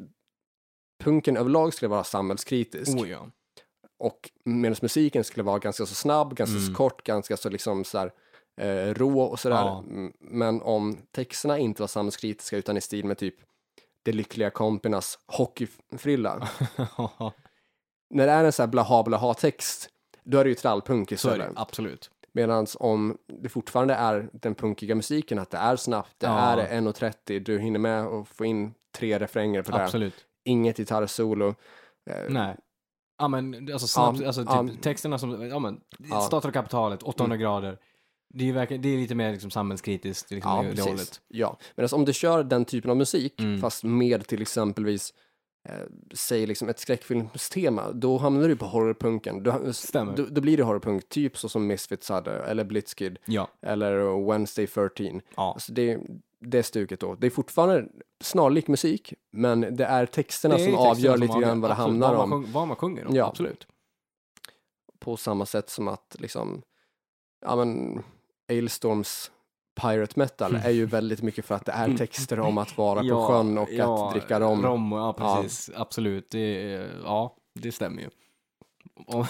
punken överlag skulle vara samhällskritisk Oh ja. och medan musiken skulle vara ganska så snabb, ganska så Mm. kort, ganska så liksom så här, eh, rå och sådär. Ja. Mm, Men om texterna inte var samhällskritiska utan i stil med typ De lyckliga kompinas hockeyfrilla. (laughs) När det är en sån här blaha blaha text, då är det ju trallpunk så istället. det, absolut. Medan om det fortfarande är den punkiga musiken, att det är snabbt, det Ja. är 1.30, du hinner med att få in tre refränger på det. Absolut. Inget gitarrsolo. Eh, Nej. Ja men alltså snabbt, Ja, alltså typ ja. texterna som, ja men, Ja. staten och kapitalet, 800 grader. Det är verkligen, det är lite mer liksom samhällskritiskt, liksom Ja, precis. hållet. Ja, men alltså om du kör den typen av musik, Mm. fast med till exempelvis, eh, säg liksom ett skräckfilmstema, då hamnar du på horrorpunken. Du, Stämmer. då, då blir det horrorpunk, typ så som Misfits hade, eller Blitzkid, Ja. eller Wednesday 13. Ja. Alltså det, det stuket då. Det är fortfarande snarlik musik, men det är texterna Det är som texterna avgör som lite grann vad det handlar om. Sjung, vad man sjunger om, Ja. absolut. På samma sätt som att liksom, ja men, Ailstorms Pirate Metal är ju väldigt mycket för att det är texter om att vara på sjön och att dricka rom. Rom, ja precis. Absolut. Det, ja, det stämmer ju. Om,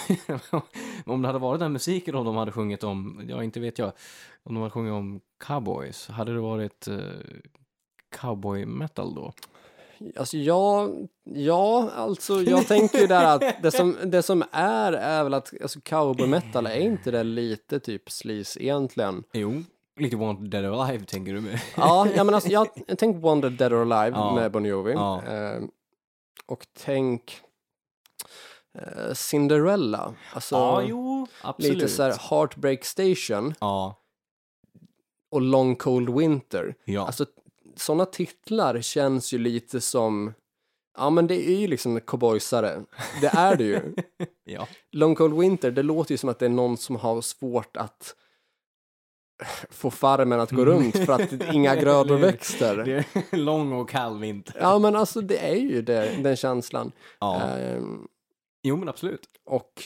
(laughs) om det hade varit den musiken de hade sjungit om, ja inte vet jag, om de hade sjungit om cowboys, hade det varit uh, cowboy metal då? Alltså ja, ja, alltså jag (laughs) tänker ju där att det som, det som är är väl att alltså, cowboy metal är inte det lite typ sleaze egentligen? Jo, lite Wanted Dead or Alive tänker du med. Ja, ja men alltså jag, tänker Wonder Dead or Alive Ja. med Bon Jovi. Ja. Eh, och tänk eh, Cinderella, alltså ja, jo, absolut. lite så här Heartbreak Station Ja, och Long Cold Winter. ja. Alltså sådana titlar känns ju lite som, ja men det är ju liksom cowboysare. Det är det ju. (laughs) ja. Long Cold Winter, det låter ju som att det är någon som har svårt att få farmen att gå runt för att (laughs) inga grödor växer. Det är (laughs) lång och kall vinter. Ja men alltså det är ju det, den känslan. Ja. Ehm, Jo, men absolut. och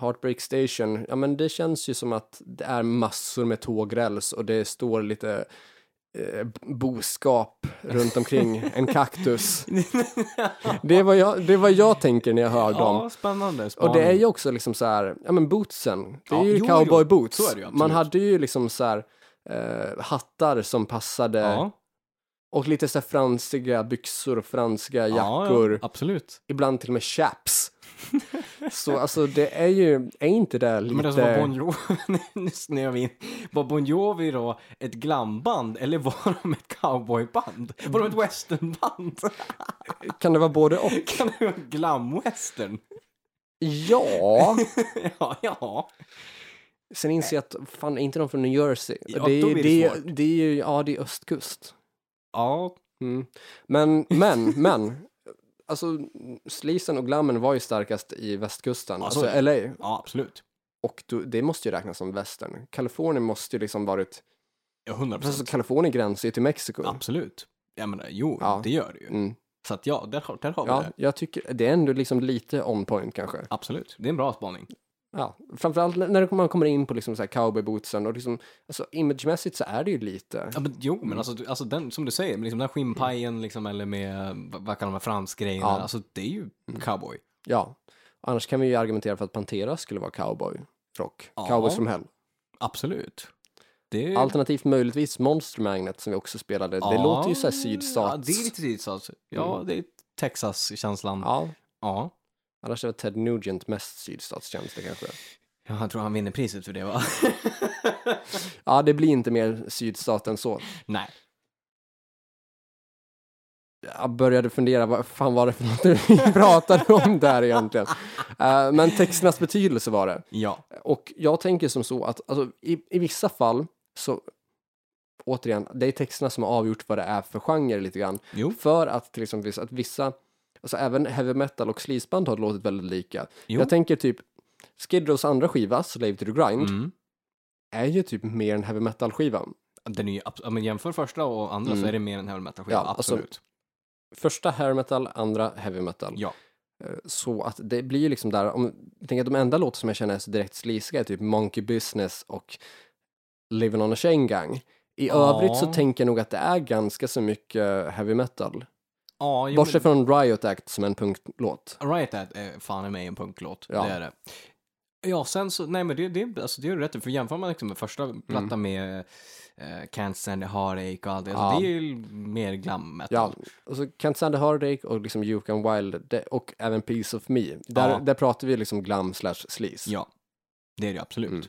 Heartbreak Station, ja men det känns ju som att det är massor med tågräls och det står lite eh, boskap runt omkring (laughs) en kaktus. (laughs) Det är, vad jag, det är vad jag tänker när jag hör dem. ja, spännande. Och det är ju också liksom så här, ja men bootsen, det är Ja, ju jo, cowboy jo, boots. Man hade ju liksom så här eh, hattar som passade Ja, och lite så här fransiga byxor och franska ja, jackor. ja, absolut. ibland till och med chaps. (laughs) Så alltså det är ju, är inte det lite... Men alltså var Bon Jovi, (laughs) nu snöar vi in, var Bon Jovi då ett glamband eller var de ett cowboyband? Var de ett westernband? (laughs) Kan det vara både och? Kan det vara glamwestern? Ja. ja, ja. Sen inser jag att, fan, är inte de från New Jersey? Ja, det, är, blir det det, är, svårt. det är ju, ja det är östkust. Ja, Mm. Men, men, (laughs) men. Alltså, sleazen och glammen var ju starkast i västkusten, alltså så är LA. ja absolut. Och då, det måste ju räknas som västern. Kalifornien måste ju liksom varit, Ja, 100 alltså procent. Kalifornien gränsar ju till Mexiko. Absolut. Jag menar, jo, Ja. det gör det ju. Mm. Så att ja, där, där har vi Ja, det. jag tycker det är ändå liksom lite on point kanske. Absolut. Det är en bra spaning. Ja, framförallt när man kommer in på liksom så här cowboybootsen och liksom, alltså imagemässigt så är det ju lite, Ja, men, jo, Mm. men alltså, du- alltså den, som du säger, liksom den skinnpajen liksom, eller med, vad kallar man fransgrejerna, Ja. alltså det är ju Mm. cowboy. ja. Annars kan vi ju argumentera för att Pantera skulle vara cowboy-rock. Ja. Cowboys from hell. Absolut. Det. Alternativt möjligtvis Monster Magnet som vi också spelade. Det Ja, låter ju så här Ja, sydstats. det är lite sydstats. Ja, Mm. det är Texas-känslan. Ja, ja. Annars är det Ted Nugent mest sydstatstjänster kanske. Jag tror han vinner priset för det, va? (laughs) Ja, det blir inte mer sydstat än så. Nej. Jag började fundera, vad fan var det för något vi (laughs) pratade om där egentligen? Eh, men texternas betydelse var det. Ja. Och jag tänker som så att alltså, i, i vissa fall så, återigen, det är texterna som har avgjort vad det är för genre lite grann. Jo. För att till exempel att vissa, alltså även heavy metal och sleazeband har låtit väldigt lika. Jo. Jag tänker typ, Skid Rows andra skiva, Slave to the Grind, Mm. är ju typ mer en heavy metal-skiva. Den är ju, men jämför första och andra så Mm. är det mer en heavy metal-skiva, Ja, alltså- absolut. Första hair metal, andra heavy metal. Ja. Eh, Så att det blir ju liksom där, om, jag tänker att de enda låtar som jag känner är så direkt sleaziga är typ Monkey Business och Living on a Chain Gang. I Ja. övrigt så tänker jag nog att det är ganska så mycket heavy metal. Ja, jo, Bortsett från Riot Act som en punktlåt. Riot Act är fan i mig en punklåt. Ja. Det är det. Ja, sen så, nej men det, det, alltså, det är ju rätt, för jämför man liksom med första plattan med eh, Can't Stand the Heartache och allt det, Mm. Ja. alltså, det är ju mer glam metal. Ja, och så Can't Stand the Heartache och liksom You Can Wild det, och även Piece of Me. Där, Ja. där pratar vi liksom glam slash sleaze. Ja, det är det absolut. Mm.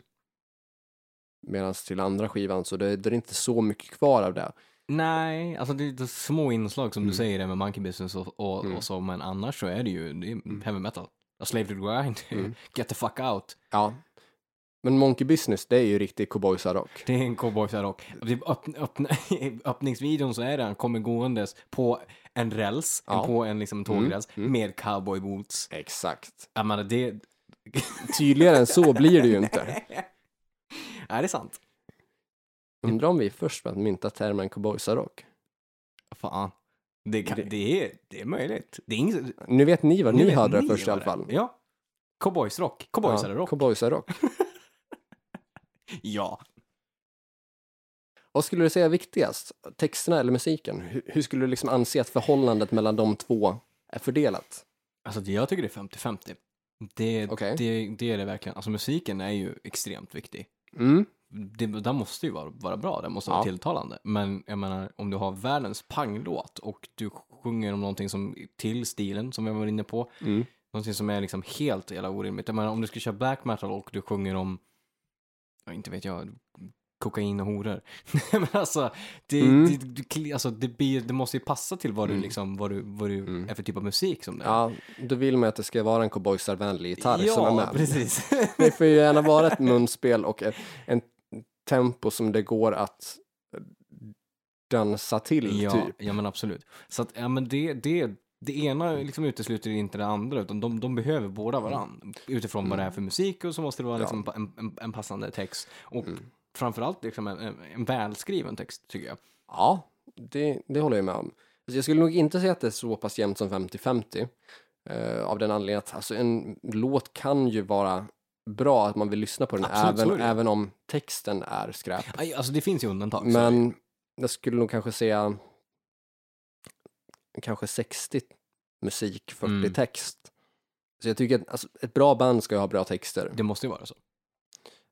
Medan till andra skivan så det, det är inte så mycket kvar av det. Nej, alltså det är lite små inslag som Mm. du säger det med Monkey Business och, och, Mm. och så, men annars så är det ju det är heavy metal. A Slave to Grind, (laughs) Mm. Get the fuck out. Ja. Men Monkey Business, det är ju riktig cowboysrock. Det är en cowboysrock. Typ öppn, öppn, (laughs) öppningsvideon så är det han kommer gåendes på en räls, Ja. på en liksom tågräls, Mm, mm. med cowboyboots. Exakt. Jag menar det... Tydligare än så blir det ju inte. (laughs) är det sant? Undrar om vi är först med att mynta termen cowboysrock. Fan. Det, kan, Det- det, är, det är möjligt. Det är inget... Nu vet ni vad ni vet hörde ni först i alla fall. Ja. Cowboysrock. Cowboysare rock. Cowboysrock. (laughs) Ja. Vad skulle du säga är viktigast? Texterna eller musiken? Hur, hur skulle du liksom anse att förhållandet mellan de två är fördelat? Alltså jag tycker det är 50-50. Det, Okej. det, det är det verkligen. Alltså musiken är ju extremt viktig. Mm. Det, den måste ju vara, vara bra, den måste vara Ja. tilltalande. Men jag menar, om du har världens panglåt och du sjunger om någonting som till stilen, som jag var inne på, Mm. någonting som är liksom helt jävla orimligt. Jag menar, om du skulle köra black metal och du sjunger om, ja, inte vet jag, kokain och horor. (laughs) men alltså, det, Mm. det, det, alltså det, blir, det måste ju passa till vad du, Mm. liksom, vad du, vad du Mm. är för typ av musik som det är. Ja, då vill man att det ska vara en cowboysarvänlig gitarr ja, som är med. precis. Det får ju gärna vara ett munspel och ett, en tempo som det går att dansa till, ja, typ. ja, men absolut. Så att, ja, men det, det, det ena liksom utesluter inte det andra, utan de, de behöver båda varann. Utifrån vad det är för musik och så måste det vara Mm. Ja. liksom en, en, en passande text. Och Mm. framförallt liksom en, en, en välskriven text, tycker jag. Ja, det, det håller jag med om. Alltså jag skulle nog inte säga att det är så pass jämnt som 50-50. Eh, av den anledningen att alltså, en låt kan ju vara bra att man vill lyssna på den Absolut, även, även om texten är skräp. Aj, Alltså det finns ju undantag. Men jag skulle nog kanske säga kanske 60 musik, 40 Mm. text. Så jag tycker att alltså, ett bra band ska ju ha bra texter. Det måste ju vara så.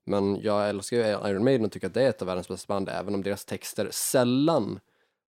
Men jag älskar ju Iron Maiden och tycker att det är ett av världens bästa band, även om deras texter sällan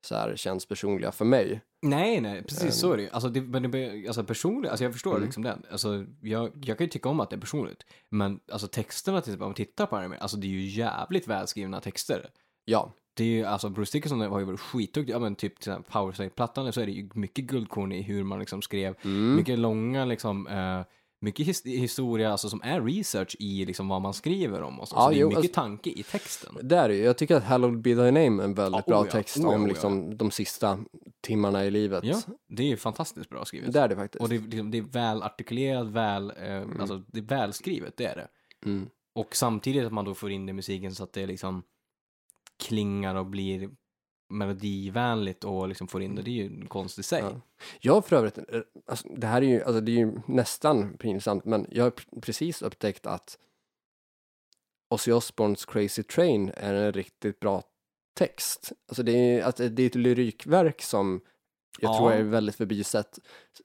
så här känns personliga för mig. Nej, nej, precis Ehm. så är det ju. Alltså, det, men det, alltså personligt, alltså jag förstår Mm. liksom den. Alltså, jag, jag kan ju tycka om att det är personligt. Men alltså texterna, till exempel, om man tittar på det, alltså det är ju jävligt välskrivna texter. Ja, Det är ju, alltså Bruce Dickinson har ju varit skitduktig, ja men typ till exempel Powerslave-plattan så är det ju mycket guldkorn i hur man liksom skrev, mm. mycket långa liksom, eh, mycket his historia, alltså som är research i liksom vad man skriver om och så. Ja, så det är jo, mycket alltså- tanke i texten. det är det ju. Jag tycker att Hallowed Be Thy Name är en väldigt Ja, bra oh text oh om oh liksom de sista timmarna i livet. Ja, det är ju fantastiskt bra skrivet. Det är det faktiskt. Och det, är liksom, det är väl artikulerat, väl, eh, alltså det är välskrivet, det är det. Mm. Och samtidigt att man då får in det i musiken så att det liksom klingar och blir melodivänligt och liksom får in det, det är ju konst i sig. Ja. Jag för övrigt, eh, alltså, det här är ju, alltså, det är ju nästan pinsamt, men jag har precis upptäckt att Ozzy Osbournes Crazy Train är en riktigt bra text. Alltså det är, att det är ett lyrikverk som jag Ja. tror är väldigt förbisett,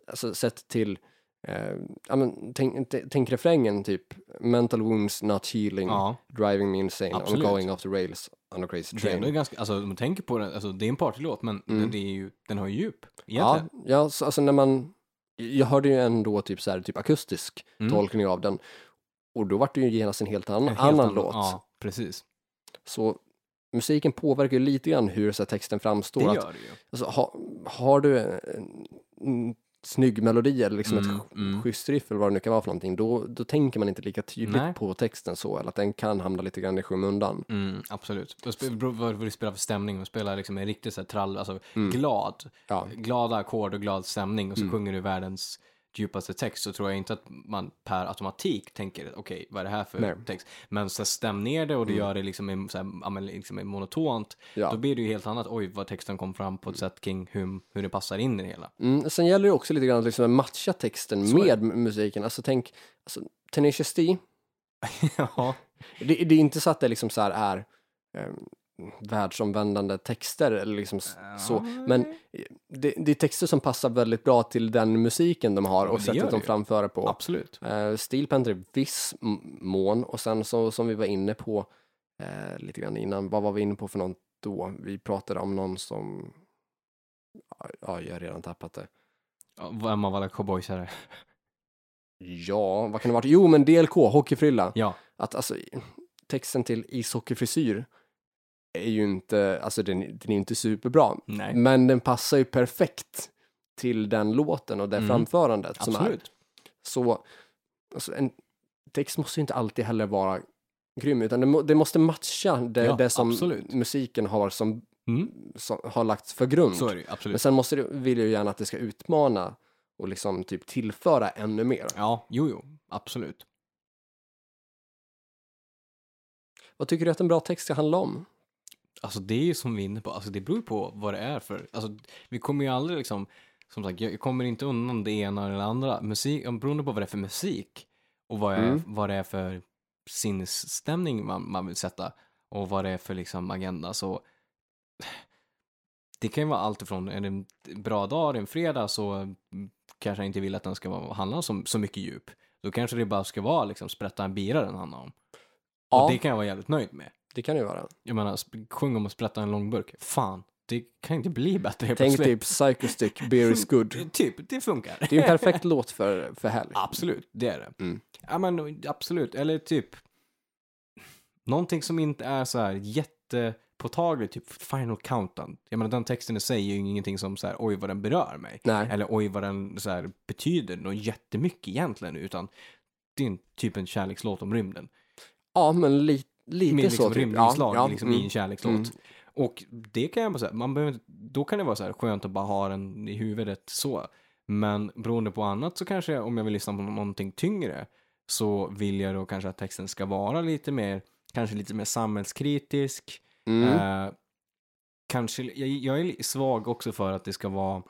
alltså sett till Eh, ja, men, tänk, tänk refrängen typ, mental wounds not healing, Ja, driving me insane, Absolut. I'm going off the rails on a crazy det är train. ganska, alltså om man tänker på den, alltså det är en partylåt men Mm. det är ju, den har ju djup Ja, egentligen. ja så, alltså när man, jag hörde ju ändå typ så här, typ akustisk Mm. tolkning av den. Och då var det ju genast en helt, an, En helt annan låt. Ja, precis. Så musiken påverkar ju lite grann hur så här, texten framstår. Det att, gör det ju. alltså, ha, har du en snygg melodi eller liksom Mm, ett mm. schysst riff eller vad det nu kan vara för någonting, då, då tänker man inte lika tydligt Nej. på texten så, eller att den kan hamna lite grann i skymundan. Mm, absolut. Och spe- beror på vad du spelar för stämning. Man spelar liksom en riktigt så här trall, alltså Mm. glad, Ja, glada ackord och glad stämning och så Mm. sjunger du världens djupaste text så tror jag inte att man per automatik tänker okej, vad är det här för Nej. text? Men så stäm ner det och du Mm. gör det liksom, så här, liksom monotont, ja. då blir det ju helt annat. Oj, vad texten kom fram på ett sätt kring hur, hur det passar in i det hela. Mm, sen gäller det också lite grann att liksom matcha texten Så med musiken. Alltså tänk, alltså, Tenacious D, (laughs) ja, det, det är inte så att det liksom så här är eh, världsomvändande texter eller liksom s- så, men det, det är texter som passar väldigt bra till den musiken de har Ja, och det sättet de framför det på. absolut. Uh, Steel Panther i viss mån och sen så som vi var inne på eh, lite grann innan, vad var vi inne på för något då? Vi pratade om någon som, ja, ja jag har redan tappat det. Ja, Vem av alla cowboys är det? Ja, vad kan det vara? Jo, men DLK, Hockeyfrilla. Ja, Att alltså, texten till ishockeyfrisyr är ju inte, alltså den, den är inte superbra. nej. Men den passar ju perfekt till den låten och det Mm. framförandet som är. Absolut. Så, alltså en text måste ju inte alltid heller vara grym, utan det, må, det måste matcha det, Ja, det som absolut. musiken har som, Mm. som har lagts för grund. Ju, Men absolut. sen måste det, vill jag ju gärna att det ska utmana och liksom typ tillföra ännu mer. Ja, jo, jo, absolut. Vad tycker du att en bra text ska handla om? Alltså det är ju som vi är inne på, alltså det beror på vad det är för, alltså vi kommer ju aldrig liksom, som sagt, jag kommer inte undan det ena eller det andra. Musik, beroende på vad det är för musik och vad, är, Mm. vad det är för sinnesstämning man, man vill sätta och vad det är för liksom agenda så det kan ju vara allt ifrån, är det en bra dag, är det en fredag så mm, kanske jag inte vill att den ska handla om så, så mycket djup. Då kanske det bara ska vara liksom sprätta en bira den handlar om. Ja, Och det kan jag vara jävligt nöjd med. Det kan det ju vara. Jag menar, sjung om att sprätta en långburk. Fan, det kan inte bli bättre Tänk plötsligt. typ Psychostick, Beer is good. (laughs) Typ, det funkar. Det är en perfekt låt för, för helg. Absolut, det är det. Mm. Ja men absolut, eller typ någonting som inte är så här jättepåtagligt, typ Final Countdown. Jag menar den texten i sig är ju ingenting som så här, oj vad den berör mig. Nej. Eller oj vad den så här betyder något jättemycket egentligen, utan det är en, typ en kärlekslåt om rymden. Ja, men li, lite Med så. liksom typ. rymdinslag Ja, ja, liksom, mm. i en kärlekslåt. Mm. Och det kan jag bara säga, man behöver, då kan det vara så här skönt att bara ha den i huvudet så. Men beroende på annat så kanske jag, om jag vill lyssna på någonting tyngre så vill jag då kanske att texten ska vara lite mer, kanske lite mer samhällskritisk. Mm. Eh, kanske, jag, jag är svag också för att det ska vara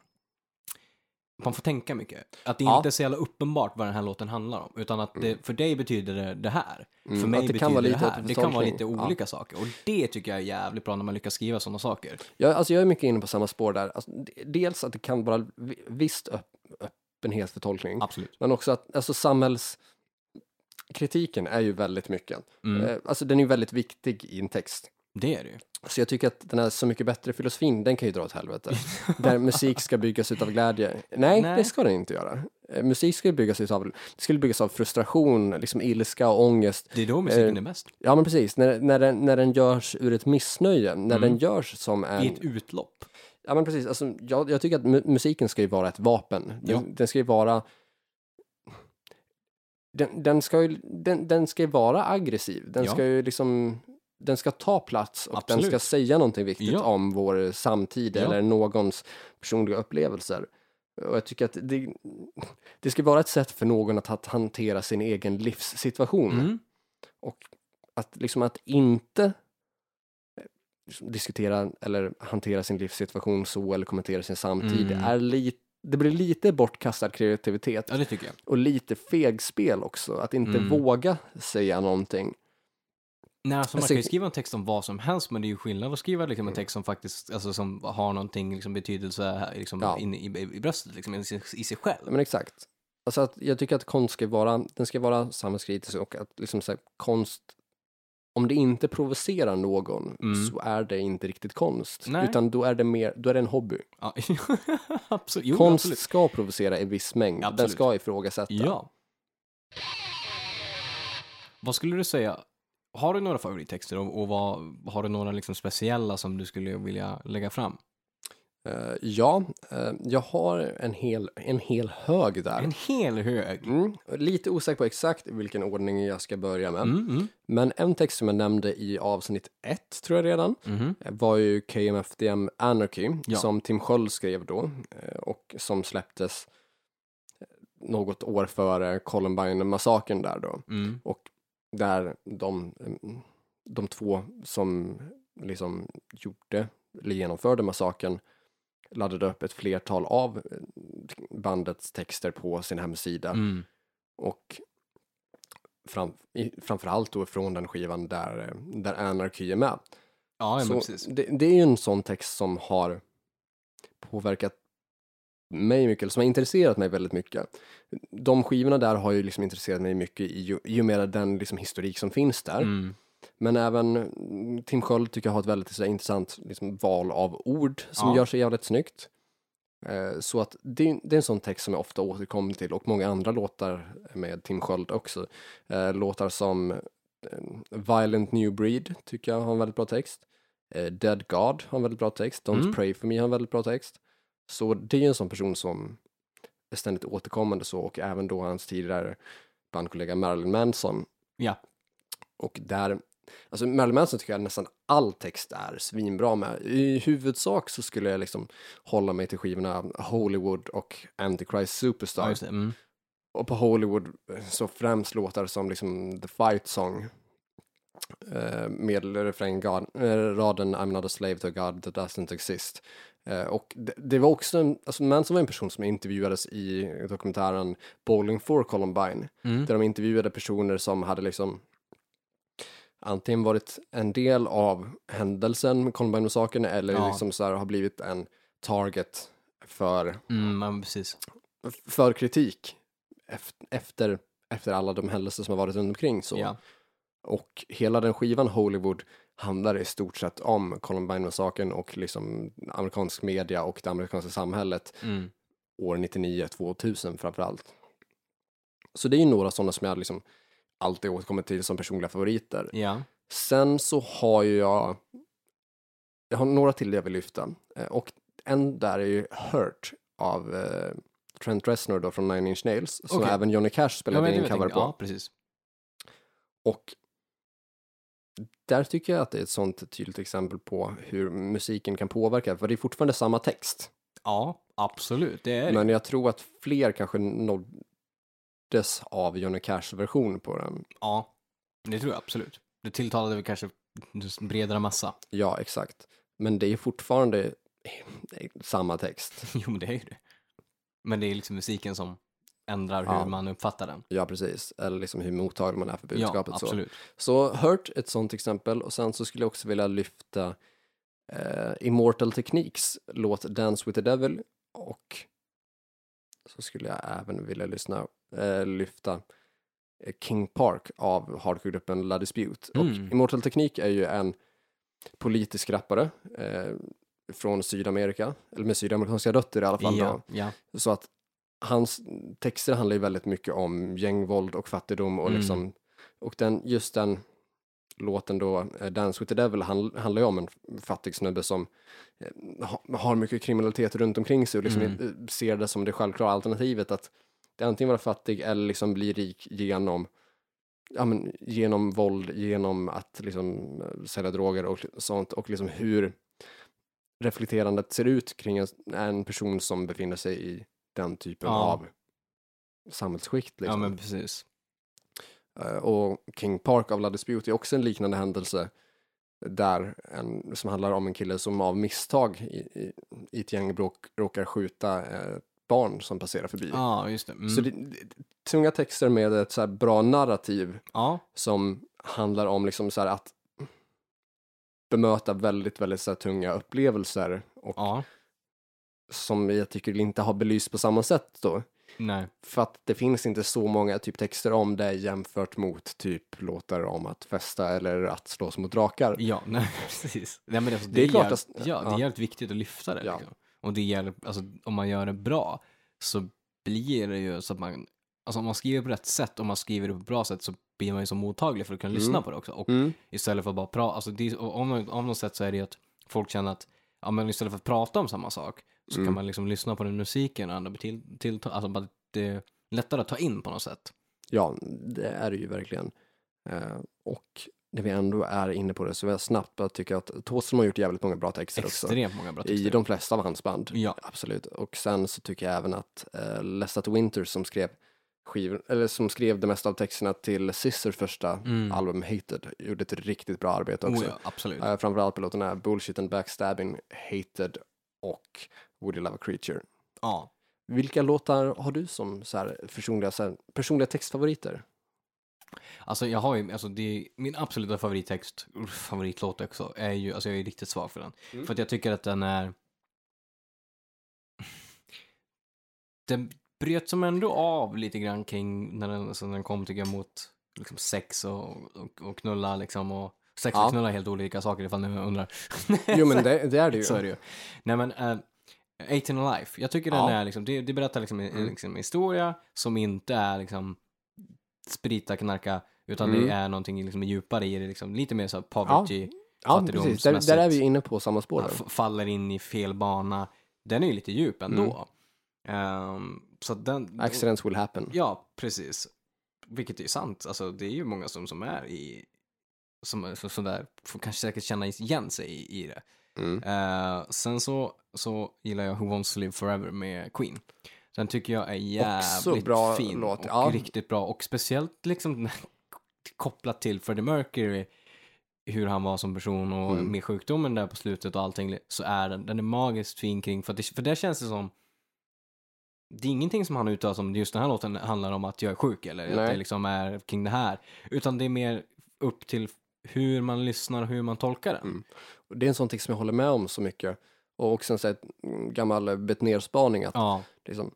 man får tänka mycket. Att det Ja. inte är så jävla uppenbart vad den här låten handlar om. Utan att det, för dig betyder det det här. Mm, För mig det betyder det här. Det kan vara lite Ja. olika saker. Och det tycker jag är jävligt bra när man lyckas skriva sådana saker. Jag, alltså jag är mycket inne på samma spår där. Alltså, dels att det kan vara vi- visst öpp, öppenhet för tolkning, Absolut. men också att alltså, samhällskritiken är ju väldigt mycket. Mm. Eh, alltså den är ju väldigt viktig i en text. Det är det ju. Så jag tycker att den här Så mycket bättre filosofin, den kan ju dra åt helvete. (laughs) Där musik ska byggas utav glädje. Nej, Nej. det ska den inte göra. Eh, Musik ska ju byggas utav, det skulle byggas av frustration, liksom ilska och ångest. Det är då musiken Eh, är bäst. Ja men precis, när, när, den, när den görs ur ett missnöje, när Mm. den görs som en... I ett utlopp. Ja men precis, alltså, jag, jag tycker att mu musiken ska ju vara ett vapen. Den, Ja. den ska ju vara... Den, den, ska ju, den, den ska vara aggressiv. Den Ja. ska ju liksom... Den ska ta plats och den Absolut. ska säga någonting viktigt Ja. om vår samtid Ja. eller någons personliga upplevelser. Och jag tycker att det, det ska vara ett sätt för någon att, hantera sin egen livssituation. Mm. Och att liksom att inte eh, liksom diskutera eller hantera sin livssituation så eller kommentera sin samtid Mm. är lite det blir lite bortkastad kreativitet Ja, och lite fegspel också. Att inte Mm. våga säga någonting. Nej, alltså man Alltså- kan ju skriva en text om vad som helst, men det är ju skillnad att skriva liksom, en text som faktiskt, alltså som har någonting liksom, betydelse liksom, Ja. in i, i, bröstet, liksom, i, sig- i sig själv. Men exakt. Alltså att jag tycker att konst ska vara, den ska vara samhällskritisk och att liksom så här, konst, om det inte provocerar någon Mm. så är det inte riktigt konst. Nej. Utan då är det mer, då är det en hobby. Ja, (laughs) absolut. Jo, konst absolut. ska provocera i viss mängd. Den Absolut. ska ifrågasätta. Ja. Vad skulle du säga, har du några favorittexter och, och vad, har du några liksom speciella som du skulle vilja lägga fram? Eh, ja, eh, jag har en hel, en hel hög där. En hel hög. Mm, lite osäker på exakt vilken ordning jag ska börja med. Mm, mm, Men en text som jag nämnde i avsnitt ett, tror jag redan, mhm. eh, var ju KMFDM Anarchy, Ja. som Tim Sköld skrev då och som släpptes något år före Columbine-massakern där då. Mm. Och där de, de två som liksom gjorde, eller genomförde massakern laddade upp ett flertal av eh, bandets texter på sin hemsida. Mm. Och fram, i, framförallt då från den skivan där, eh, där Anarchy är med. Ja, ja Så precis. det, det är ju en sån text som har påverkat mig mycket, eller som har intresserat mig väldigt mycket. De skivorna där har ju liksom intresserat mig mycket i, i och med den liksom historik som finns där. Mm. Men även mm, Tim Sköld tycker jag har ett väldigt så, här, intressant liksom, val av ord som Ja. gör sig jävligt snyggt. Eh, så att det, det är en sån text som jag ofta återkommer till och många andra låtar med Tim Sköld också. Eh, låtar som eh, Violent New Breed tycker jag har en väldigt bra text. Eh, Dead God har en väldigt bra text. Don't Mm. Pray For Me har en väldigt bra text. Så det är ju en sån person som är ständigt återkommande så och även då hans tidigare bandkollega Marilyn Manson Ja. och där, alltså Marilyn Manson tycker jag nästan all text är svinbra med. I huvudsak så skulle jag liksom hålla mig till skivorna Hollywood och Antichrist ja, Superstar. just det. Mm. och på Hollywood så främst låtar som liksom The Fight Song. Eh, med refrängraden I'm not a slave to a God that doesn't exist. Eh, och det, det var också, en, alltså Manson var en person som intervjuades i dokumentären Bowling for Columbine. Mm. Där de intervjuade personer som hade liksom antingen varit en del av händelsen, Columbine-massakern, eller Ja. liksom så här, har blivit en target för, Mm, för kritik ef- efter, efter alla de händelser som har varit runt omkring. Så. Ja. Och hela den skivan Hollywood handlar i stort sett om Columbine-massakern och liksom amerikansk media och det amerikanska samhället Mm. år 99-2000 framför allt. Så det är ju några sådana som jag liksom alltid återkommer till som personliga favoriter. Ja. Sen så har ju jag, jag har några till jag vill lyfta. Eh, Och en där är ju Hurt av eh, Trent Reznor då från Nine Inch Nails, som Okej. även Johnny Cash Ja, spelade det in cover på. Ja, precis. Och där tycker jag att det är ett sånt tydligt exempel på hur musiken kan påverka, för det är fortfarande samma text. Ja, absolut. Det är det. Men jag tror att fler kanske nåddes av Johnny Cash version på den. Ja, det tror jag absolut. Det tilltalade väl kanske en bredare massa. Ja, exakt. Men det är fortfarande samma text. (laughs) jo, men det är ju det. Men det är liksom musiken som ändrar hur Ja. man uppfattar den. Ja, precis. Eller liksom hur mottaglig man är för Ja, budskapet. så. absolut. Så Hurt, ett sånt exempel. Och sen så skulle jag också vilja lyfta eh, Immortal Techniques låt Dance with the Devil. Och så skulle jag även vilja lyssna, eh, lyfta eh, King Park av hardcore-gruppen La Dispute. Mm. Och Immortal Technique är ju en politisk rappare eh, från Sydamerika, eller med sydamerikanska rötter i alla fall. Ja, Då. ja. Så att hans texter handlar ju väldigt mycket om gängvåld och fattigdom och Mm. liksom, och den, just den låten då, eh, Dance with the Devil, han, handlar ju om en fattig snubbe som eh, ha, har mycket kriminalitet runt omkring sig och liksom Mm. eh, ser det som det självklara alternativet att det antingen vara fattig eller liksom bli rik genom ja, men, genom våld, genom att liksom sälja droger och sånt och liksom hur reflekterandet ser ut kring en, en person som befinner sig i den typen Ja. av samhällsskikt. ja, Liksom. men precis. Eh, Och King Park av La Dispute är också en liknande händelse där en, som handlar om en kille som av misstag i, i, i ett gäng bråk, råkar skjuta ett barn som passerar förbi. Ja, just det. Mm. Så det, det, tunga texter med ett så här bra narrativ Ja, som handlar om liksom så här att bemöta väldigt, väldigt så här tunga upplevelser och ja, som jag tycker inte har belyst på samma sätt då. nej. För att det finns inte så många typ texter om det jämfört mot typ låtar om att festa eller att slåss mot drakar. Ja, (laughs) nej, precis. Nej, men alltså, Det är klart att- ja, det är ja. jävligt viktigt att lyfta det. Ja. Liksom. Och det gäller, alltså, om man gör det bra så blir det ju så att man, alltså om man skriver på rätt sätt, om man skriver det på ett bra sätt så blir man ju så mottaglig för att kunna Mm. lyssna på det också. Och Mm. istället för att bara prata, alltså det, och om, om något sätt så är det ju att folk känner att, ja men istället för att prata om samma sak så Mm. kan man liksom lyssna på den musiken och ändå till, till alltså bara det är lättare att ta in på något sätt. Ja, det är det ju verkligen. Eh, och när vi ändå är inne på det så vill jag snabbt bara tycka att Thåström har gjort jävligt många bra texter också. Extremt många bra I texter. de flesta av hans band. Ja. Absolut. Och sen så tycker jag även att uh, Lestat Winter som skrev skivor, eller som skrev det mesta av texterna till Scissors första Mm. album Hated gjorde ett riktigt bra arbete också. Oh, ja, absolut. Eh, framförallt på låtarna Bullshit and Backstabbing, Hated och Would You Love a Creature. ja. Vilka låtar har du som så här, personliga, så här, personliga textfavoriter? Alltså jag har ju, alltså det min absoluta favorittext, favoritlåt också, är ju, alltså jag är riktigt svag för den. Mm. För att jag tycker att den är, (sighs) den bröt som ändå av lite grann kring när den, alltså när den kom tycker jag mot liksom sex och, och, och knulla liksom och sex Ja. och knulla är helt olika saker ifall ni undrar. Jo men det, det är det ju. (laughs) Så är det ju. Nej men, uh, 18 Alive, jag tycker Ja. den är liksom, det, det berättar liksom en, Mm. liksom historia som inte är liksom sprita, knarka, utan Mm. det är någonting liksom djupare i det, liksom, lite mer så poverty, Ja, precis. Där, där är vi inne på samma spår. ja, där. faller in i fel bana. Den är ju lite djup ändå. Ehm, så att den... Accidents will happen. Ja, precis. Vilket är sant. Alltså, det är ju många som, som är i... Som, som, som där, får kanske säkert känna igen sig i, i det. Mm. Eh, sen så, så gillar jag Who Wants to Live Forever med Queen. Den tycker jag är jävligt bra fin låt, och ja. riktigt bra. Och speciellt liksom (laughs) kopplat till Freddie Mercury, hur han var som person och Mm. med sjukdomen där på slutet och allting, så är den, den är magiskt fin kring, för, att det, för där känns det som det är ingenting som han uttalar som just den här låten handlar om att jag är sjuk eller att Nej. det liksom är kring det här. Utan det är mer upp till hur man lyssnar och hur man tolkar den. Mm. Det är en sån text som jag håller med om så mycket. Och också en sån mm, gammal Betnér-spaning att Ja, liksom,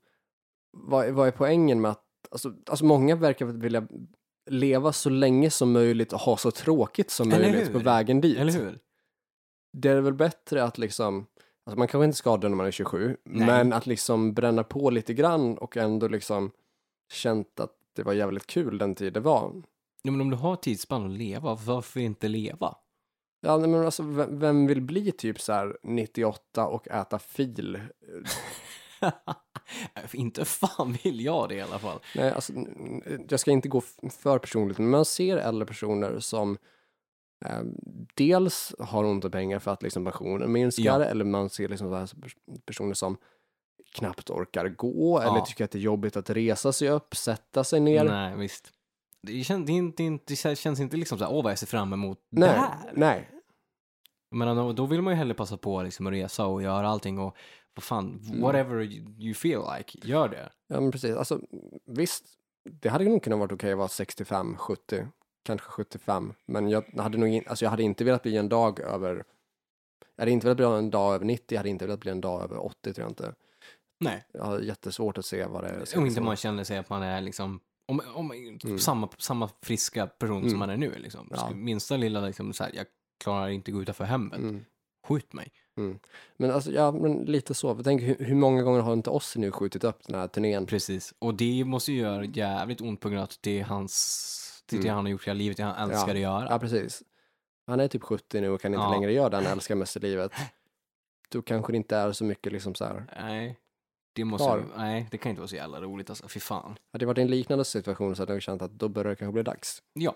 vad, vad är poängen med att, alltså, alltså många verkar vilja leva så länge som möjligt och ha så tråkigt som Eller möjligt hur? på vägen dit. eller hur? Det är väl bättre att liksom, alltså man kanske inte ska dö när man är 27, Nej. men att liksom bränna på lite grann och ändå liksom känt att det var jävligt kul den tid det var. Ja, men om du har tidsspann att leva, varför inte leva? Ja, men alltså vem, vem vill bli typ så här 98 och äta fil? (laughs) inte fan vill jag det i alla fall. Nej, alltså, jag ska inte gå för personligt, men man ser äldre personer som eh, dels har ont om pengar för att liksom pensionen minskar, Ja. eller man ser liksom personer som knappt orkar gå, eller Ja. tycker att det är jobbigt att resa sig upp, sätta sig ner. Nej, visst. Det känns, det, inte, det, det känns inte liksom så här, åh vad jag ser fram emot det nej, här. nej. Menar, då, då vill man ju hellre passa på liksom, att resa och göra allting och vad fan, whatever you, you feel like, gör det. Ja, men precis. Alltså, visst, det hade nog kunnat vara okej att vara 65, 70, kanske 75. Men jag hade nog in, alltså jag hade inte velat bli en dag över, jag hade inte velat bli en dag över 90, jag hade inte velat bli en dag över 80 tror jag inte. Nej. Jag har jättesvårt att se vad det är. Om inte man känner sig att man är liksom, om, om, samma, samma friska person som man är nu liksom. Mm. Ja. Minsta lilla liksom så här, jag klarar inte gå utanför hemmet, Mm. skjut mig. Men alltså, ja, men lite så. Tänker, hur, hur många gånger har inte Ozzy nu skjutit upp den här turnén? Precis, och det måste ju göra jävligt ont på grund av att det är hans, det är det han har gjort hela livet, det han älskar att göra. Mm. Ja, precis. Han är typ 70 nu och kan inte Ja. längre göra det han (laughs) älskar mest i livet. Då kanske det inte är så mycket liksom så här. Nej, det måste, Kvar. nej, det kan inte vara så jävla roligt alltså, fy fan. Hade det varit en liknande situation så hade jag känt att då börjar det kanske bli dags. Ja,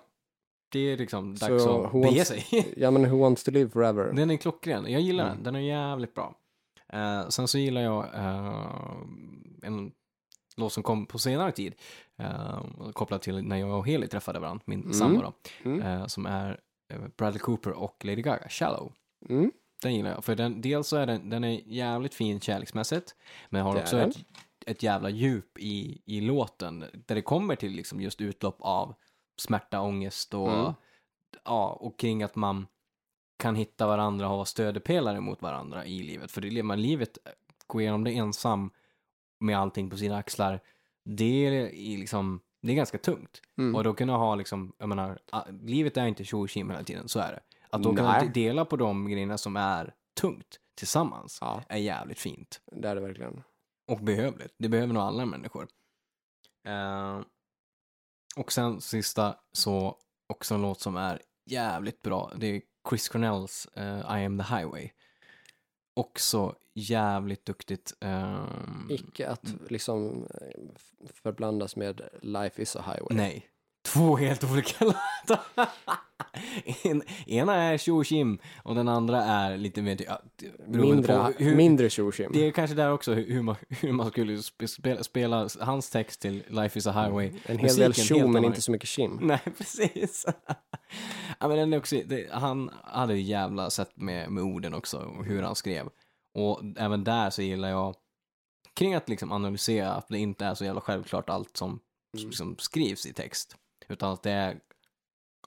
det är liksom Så dags who att bege wants- sig. (laughs) Ja, men Who wants to live forever? Den är klockren. Jag gillar Mm. den. Den är jävligt bra. Eh, sen så gillar jag eh, en låt som kom på senare tid. Uh, kopplat till när jag och Heli träffade varandra, min Mm. sambo då. Mm. eh, som är eh, Bradley Cooper och Lady Gaga, Shallow. Mm. Den gillar jag. För den, dels så är den, den är jävligt fin kärleksmässigt. Men har Det också ett, ett jävla djup i, i låten. Där det kommer till liksom just utlopp av smärta, ångest och, Mm. ja, och kring att man kan hitta varandra och vara stödepelare mot varandra i livet. För det, man, livet, gå igenom det ensam med allting på sina axlar, det är, liksom, det är ganska tungt. Mm. Och då kunna ha liksom, jag menar, livet är inte tjo hela tiden, så är det. Att de- dela på de grejerna som är tungt tillsammans Ja, är jävligt fint. det är det verkligen. Och behövligt. Det behöver nog alla människor. Eh, och sen sista så också en låt som är jävligt bra. Det är Chris Cornells eh, I am the highway. Också jävligt duktigt. ehm, Icke att liksom eh, förblandas med Life is a highway. nej. Två helt olika (laughs) låtar. en, ena är tjo och den andra är lite mer... Ja, Mindre, hur, mindre tjo. Det är kanske där också hur man, hur man skulle spe- spela, spela hans text till Life is a highway. En hel del Musiken tjo helt men inte så mycket kim. Nej, (laughs) precis. ja, men den är också, det, han hade ju jävla sätt med, med orden också, och hur han skrev. Och även där så gillar jag, kring att liksom analysera att det inte är så jävla självklart allt som, som liksom skrivs i text. Utan att det är,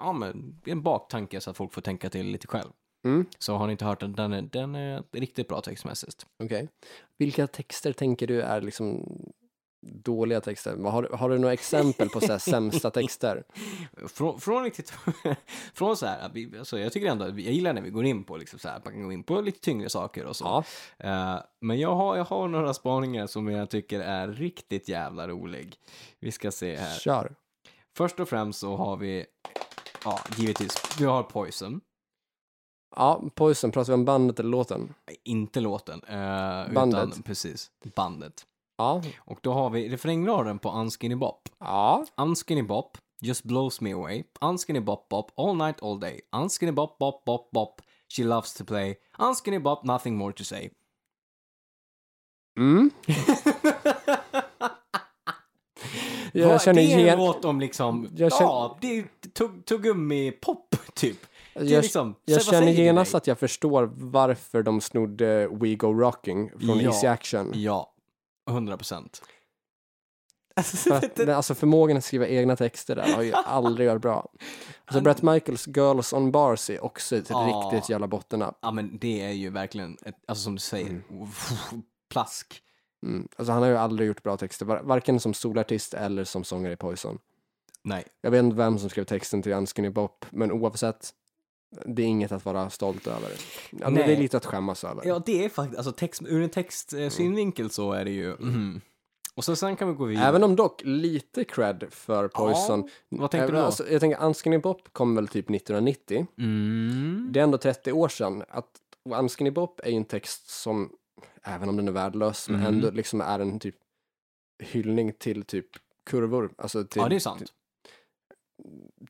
ja men, en baktanke så att folk får tänka till lite själv. Mm. Så har ni inte hört den, den är, den är riktigt bra textmässigt. Okej. Vilka texter tänker du är liksom dåliga texter? Har, har du några exempel på så här sämsta texter? (laughs) Från, från riktigt, (laughs) från så här, alltså jag tycker ändå, jag gillar när vi går in på liksom så här, man kan gå in på lite tyngre saker och så. Ja. Eh, men jag har, jag har några spaningar som jag tycker är riktigt jävla rolig. Vi ska se här. Kör. Först och främst så har vi, ja, givetvis, vi har Poison. Ja, Poison, pratar vi om bandet eller låten? Inte låten, eh, Bandet. utan precis, bandet. Ja. Och då har vi refrängraden på Unskinny Bop. Ja. Unskinny Bop just blows me away. Unskinny Bop Bop all night all day. Unskinny Bop Bop Bop Bop she loves to play. Unskinny Bop nothing more to say. Mm. (laughs) Jag Vad- känner det är en igen... låt om liksom, Jag känner- ja, det är tugg- tuggummi-pop (laughs) typ. Det Jag, liksom, jag känner genast att jag förstår varför de snodde We Go Rocking från Ja. Easy Action. Ja, 100 procent. För (laughs) att, den- alltså förmågan att skriva egna texter där har ju (laughs) aldrig varit bra. Alltså Brett Michaels Girls on Bars är också ett Ja. riktigt jävla bottennapp. Ja men det är ju verkligen, ett, alltså som du säger, plask. Mm. Alltså han har ju aldrig gjort bra texter, var- varken som solartist eller som sångare i Poison. Nej, Jag vet inte vem som skrev texten till Unskinny Bop, men oavsett, det är inget att vara stolt över. Ja, men Nej. det är lite att skämmas över. ja det är faktiskt, alltså text, ur en textsynvinkel så är det ju, mhm. Och så sen kan vi gå vidare. Även om dock lite cred för Poison. vad tänkte du då? Alltså, jag tänker Unskinny Bop kom väl typ 1990. Mm. Det är ändå 30 år sedan. Att, Unskinny Bop är ju en text som, även om den är värdelös, men Mhm. ändå liksom är en typ hyllning till typ kurvor. Alltså till, Ja, det är sant. till,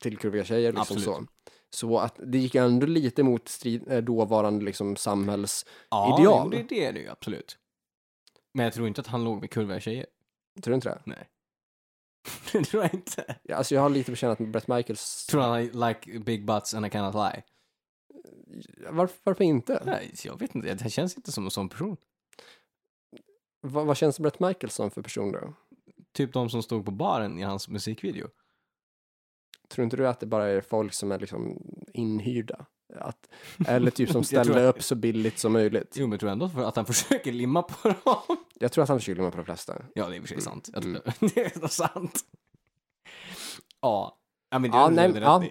till kurviga tjejer liksom Absolut. så. Så att det gick ändå lite mot strid, eh, dåvarande liksom samhälls... Ja, jo, det, det är det ju absolut. Men jag tror inte att han låg med kurviga tjejer. Tror du inte det? Nej. (laughs) det tror jag inte. Ja, alltså jag har lite på känn att Brett Michaels... Tror han like big butts and I cannot lie. Varför, varför inte? Nej, jag vet inte. Det känns inte som en sån person. Vad, vad känns Brett Michaels som för person då? Typ de som stod på baren i hans musikvideo. Tror inte du att det bara är folk som är liksom inhyrda? Att, eller typ som (laughs) Jag tror- upp så billigt som möjligt. Jo, men jag tror ändå att han (laughs) försöker limma på dem. Jag tror att han försöker glömma på de flesta. Ja, det är i och för sig sant. Jag Mm. (laughs) det är sant. Ja. Ja, men det Ja, nej, ja,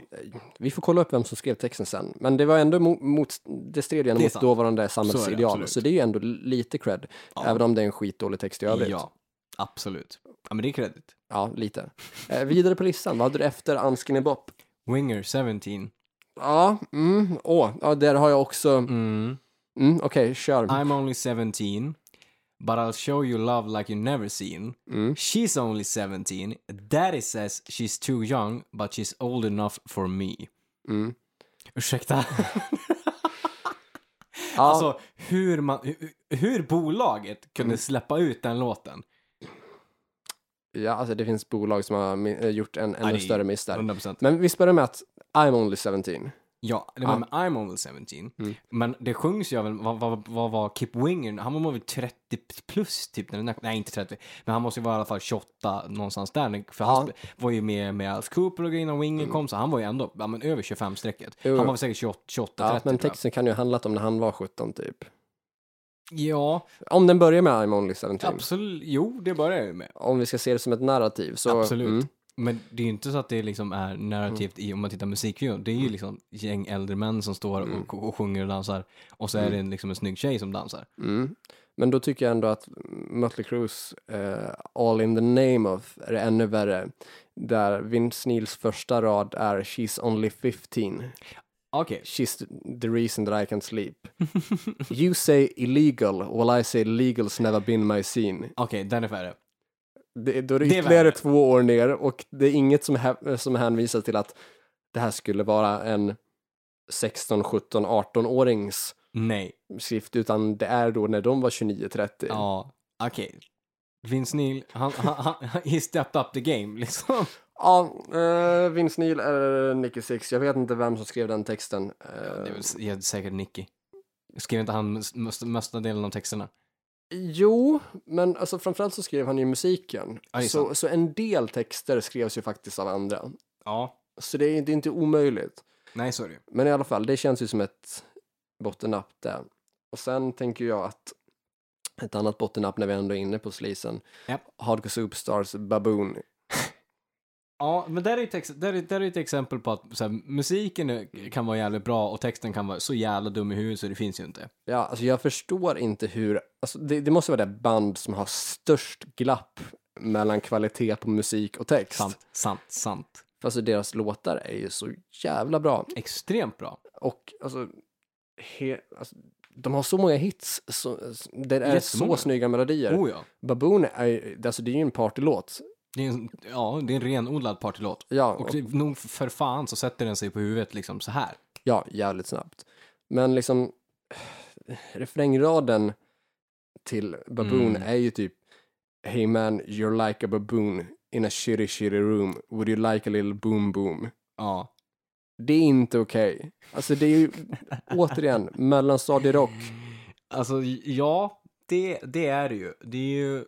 vi får kolla upp vem som skrev texten sen. Men det var ändå mot, mot det stred ju ändå Det mot sant. dåvarande samhällsideal. absolut. Så det är ju ändå lite cred. Ja. Även om det är en skitdålig text i övrigt. Ja, absolut. Ja, men det är kredit. Ja, lite. Eh, vidare på listan, vad hade du efter Unskinny Bop? Winger 17. Ja, mm, åh, ja, där har jag också, Mm. mm, okej, kör. I'm only 17, but I'll show you love like you never seen. Mm. She's only 17. Daddy says she's too young, but she's old enough for me. Mm. Ursäkta? (laughs) (laughs) Ja, Alltså, hur, man, hur, hur bolaget kunde Mm. släppa ut den låten. ja, alltså det finns bolag som har eh, gjort en ännu större miss där. 100%. Men vi börjar med att I'm only 17. Ja, det var med I'm only 17. Mm. Men det sjungs ju även, vad, vad, vad var Kip Winger? Han var väl 30 plus typ? När den, nej, inte 30. Men han måste ju vara i alla fall 28 någonstans där. För Ja. han var ju med med Alice Cooper och grejer när Winger kom, så han var ju ändå ja, men över 25-strecket. Jo. Han var väl säkert 28, 28 Ja, 30 men texten kan ju ha handlat om när han var 17 typ. Ja, Om den börjar med I'm only 17. absolut. Jo, det börjar ju med. Om vi ska se det som ett narrativ så. Absolut. Mm, Men det är ju inte så att det liksom är narrativt i, om man tittar musikvideon. Det är ju liksom gäng äldre män som står Mm. och, och sjunger och dansar. Och så är det en, liksom en snygg tjej som dansar. mm. Men då tycker jag ändå att Mötley Crües eh, All in the name of är ännu värre. Där Vince Neils första rad är She's only 15. Okej. She's the reason that I can sleep. you say illegal, while I say legal's never been my scene. Okej, den är värre. Det, då är det Det ytterligare värre. två år ner och det är inget som, som hänvisar till att det här skulle vara en 16, 17, 18-årings Nej. skrift, utan det är då när de var 29-30. Ja, okej. Vince Neil, han, han, han, he stepped up the game liksom. Ja, uh, Vince Neil eller Nicky Six, jag vet inte vem som skrev den texten. Eh, Det är väl ja, säkert Nicky. Skrev inte han mest- mesta delen av texterna? Jo, men alltså framförallt så skrev han ju musiken. Ja, så, så en del texter skrevs ju faktiskt av andra. Ja. Så det är, det är inte omöjligt. Nej, så är det. Men i alla fall, det känns ju som ett bottennapp där. Och sen tänker jag att ett annat bottennapp när vi ändå är inne på slisen. Japp. Hardcore Superstars Baboon. Ja, men där är ett, ex- där är, där är ett exempel på att så här, musiken kan vara jävligt bra och texten kan vara så jävla dum i huvudet så det finns ju inte. Ja, alltså jag förstår inte hur, alltså det, det måste vara det band som har störst glapp mellan kvalitet på musik och text. Sant, sant, sant. För alltså deras låtar är ju så jävla bra. Extremt bra. Och alltså, he, alltså de har så många hits, så, det är så snygga melodier. Oh ja. Baboon är ju- alltså det är ju en partylåt. Det är en, ja, det är en renodlad partylåt. Ja, Och och, det, nog för fan så sätter den sig på huvudet liksom så här. ja, jävligt snabbt. Men liksom, refrängraden till Baboon Mm. är ju typ Hey man, you're like a baboon in a shitty shitty room. Would you like a little boom boom? Ja. Det är inte okej. Alltså det är ju, återigen, mellanstadierock. Alltså, ja, det, det är det ju. Det är ju...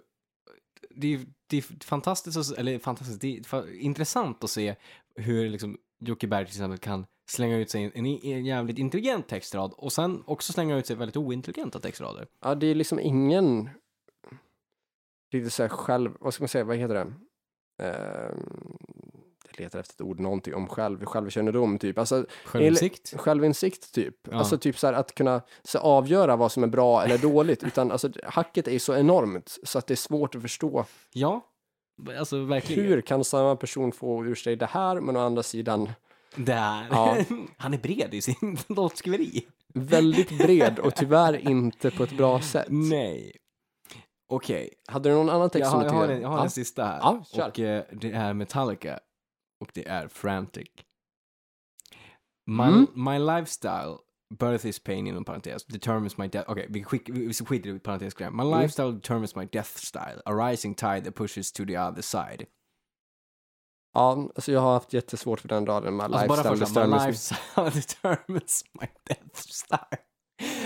Det är, det är fantastiskt, eller fantastiskt, det är intressant att se hur liksom Jocke Berg till exempel kan slänga ut sig en, en jävligt intelligent textrad och sen också slänga ut sig väldigt ointelligenta textrader. Ja, det är liksom ingen lite så här själv, vad ska man säga, vad heter det? Ehm, letar efter ett ord, någonting om själv, självkännedom typ. Alltså Självinsikt. självinsikt typ. Ja. Alltså typ så här att kunna så avgöra vad som är bra eller dåligt. Utan alltså hacket är så enormt så att det är svårt att förstå. Ja, alltså verkligen. Hur kan samma person få ur sig det här men å andra sidan Där. Ja. (laughs) Han är bred i sin (laughs) låtskriveri. väldigt bred och tyvärr inte på ett bra sätt. Nej. Okej, Hade du någon annan text jag som har, du jag har, en, jag har Ja. en sista här. Ja, och eh, det är Metallica. Och det är Frantic. My, Mm. my lifestyle, birth is pain inom parentes, determines my death. Okej, vi, skick, vi vi skiter i parentesgrejen. My Mm. lifestyle determines my death style. A rising tide that pushes to the other side. Ja, alltså jag har haft jättesvårt för den raden. My Alltså bara lifestyle för att my determines- lifestyle (laughs) determines my death style.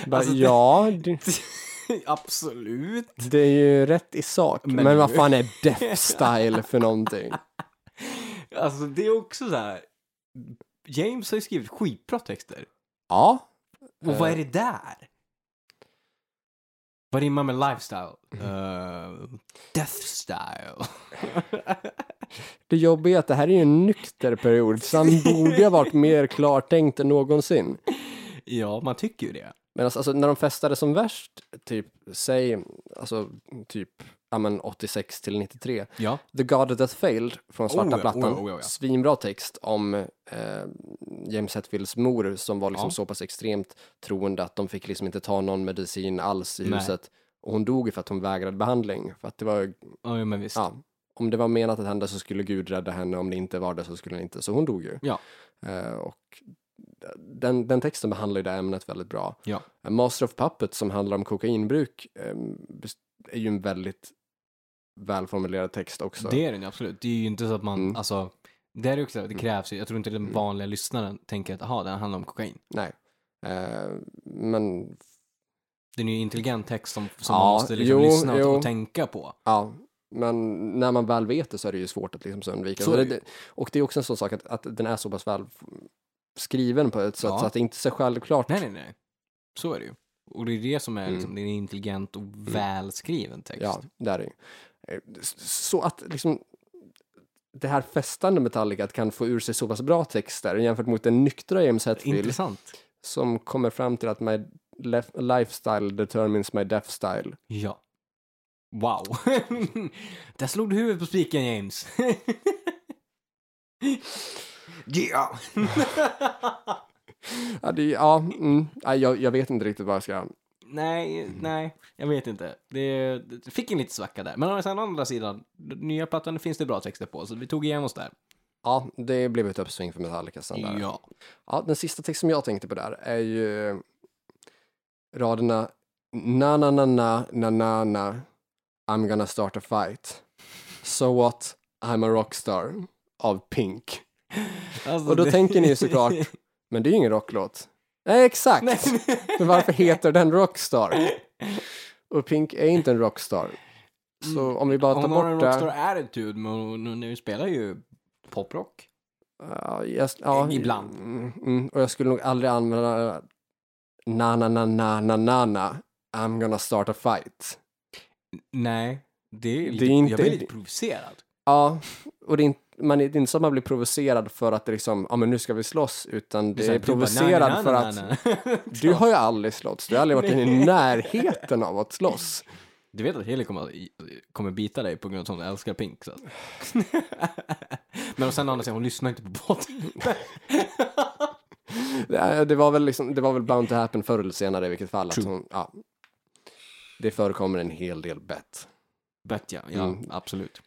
Bara, Alltså, ja, det, (laughs) Absolut. det är ju rätt i sak. Men, Men- vad fan är death (laughs) style för någonting? Alltså det är också så här. James har ju skrivit skitbra texter. Ja, Och vad Eh. är det där? Vad rimmar med lifestyle? Uh, death style. (laughs) det jobbiga är att det här är ju en nykter period, så han borde ha varit mer klartänkt än någonsin. ja, man tycker ju det. Men alltså, alltså när de festade som värst, typ, säg, alltså typ, ja men 86 till 93. Ja. The God That Failed från Svarta Oh Plattan. oh oh. Svinbra text om eh, James Hetfields mor som var liksom Ja. så pass extremt troende att de fick liksom inte ta någon medicin alls i Nej. huset. Och hon dog för att hon vägrade behandling. För att det var, Ja, ja, men visst. ja, om det var menat att hända så skulle Gud rädda henne, om det inte var det så skulle han inte. Så hon dog ju. Ja. Eh, och den, den texten behandlar ju det ämnet väldigt bra. Ja. Master of Puppets som handlar om kokainbruk eh, är ju en väldigt välformulerad text också. Det är den absolut. Det är ju inte så att man, Mm. alltså, det är också, det krävs ju, jag tror inte den vanliga lyssnaren tänker att, aha, den handlar om kokain. Nej. Eh, men Den är ju intelligent text som, som Ja, man måste liksom jo, lyssna jo. och, tänka på. Ja, men när man väl vet det så är det ju svårt att liksom undvika. Så det, det det, och det är också en sån sak att, att den är så pass väl skriven på ett sätt Ja. så att det inte är så självklart. Nej, nej, nej. Så är det ju. Och det är det som är Mm. liksom, det är en intelligent och välskriven text. Ja, det är det ju. Så att liksom det här festande Metallica kan få ur sig så pass bra texter jämfört mot den nyktra James Hetfield Intressant. som kommer fram till att my lifestyle determines my death style. Ja. Wow. (laughs) Där slog du huvudet på spiken, James. (laughs) yeah. (laughs) Ja, det, ja, mm, ja, jag, jag vet inte riktigt vad jag ska... nej, nej, jag vet inte. Det, det fick en liten svacka där. Men å andra sidan, nya plattan finns det bra texter på, så vi tog igen oss där. Ja, det blev ett uppsving för Metallica sen där. Ja. Ja, den sista text som jag tänkte på där är ju raderna na na na na na na na I'm gonna start a fight. So what? I'm a rockstar av Pink. Alltså, Och då det- tänker ni ju såklart, men det är ju ingen rocklåt. Nej, exakt. Nej. Men varför heter den Rockstar? Och Pink är inte en rockstar. Så om vi bara tar Hon har en bort rockstar det. attitude, men hon, spelar ju poprock. Ja, jag, ja, Ibland. Mm, mm, och jag skulle nog aldrig använda na na na na na na na I'm gonna start a fight. Nej, det är, Det är lite, inte- jag blir lite provocerad. Ja, och det är inte, man är, det är inte så att man blir provocerad för att det liksom, ja men nu ska vi slåss, utan det är bara, provocerad för att nej, nej. (laughs) du har ju aldrig slåss, du har aldrig varit i närheten av att slåss. Du vet att Heli kommer, kommer bita dig på grund av att hon älskar Pink. Så. (laughs) Men sen andra sidan, hon lyssnar inte på podden. (laughs) Det, det var väl liksom, det var väl bound to happen förr eller senare i vilket fall. Att hon, ja, det förekommer en hel del bett. Bet ja, ja Mm. absolut.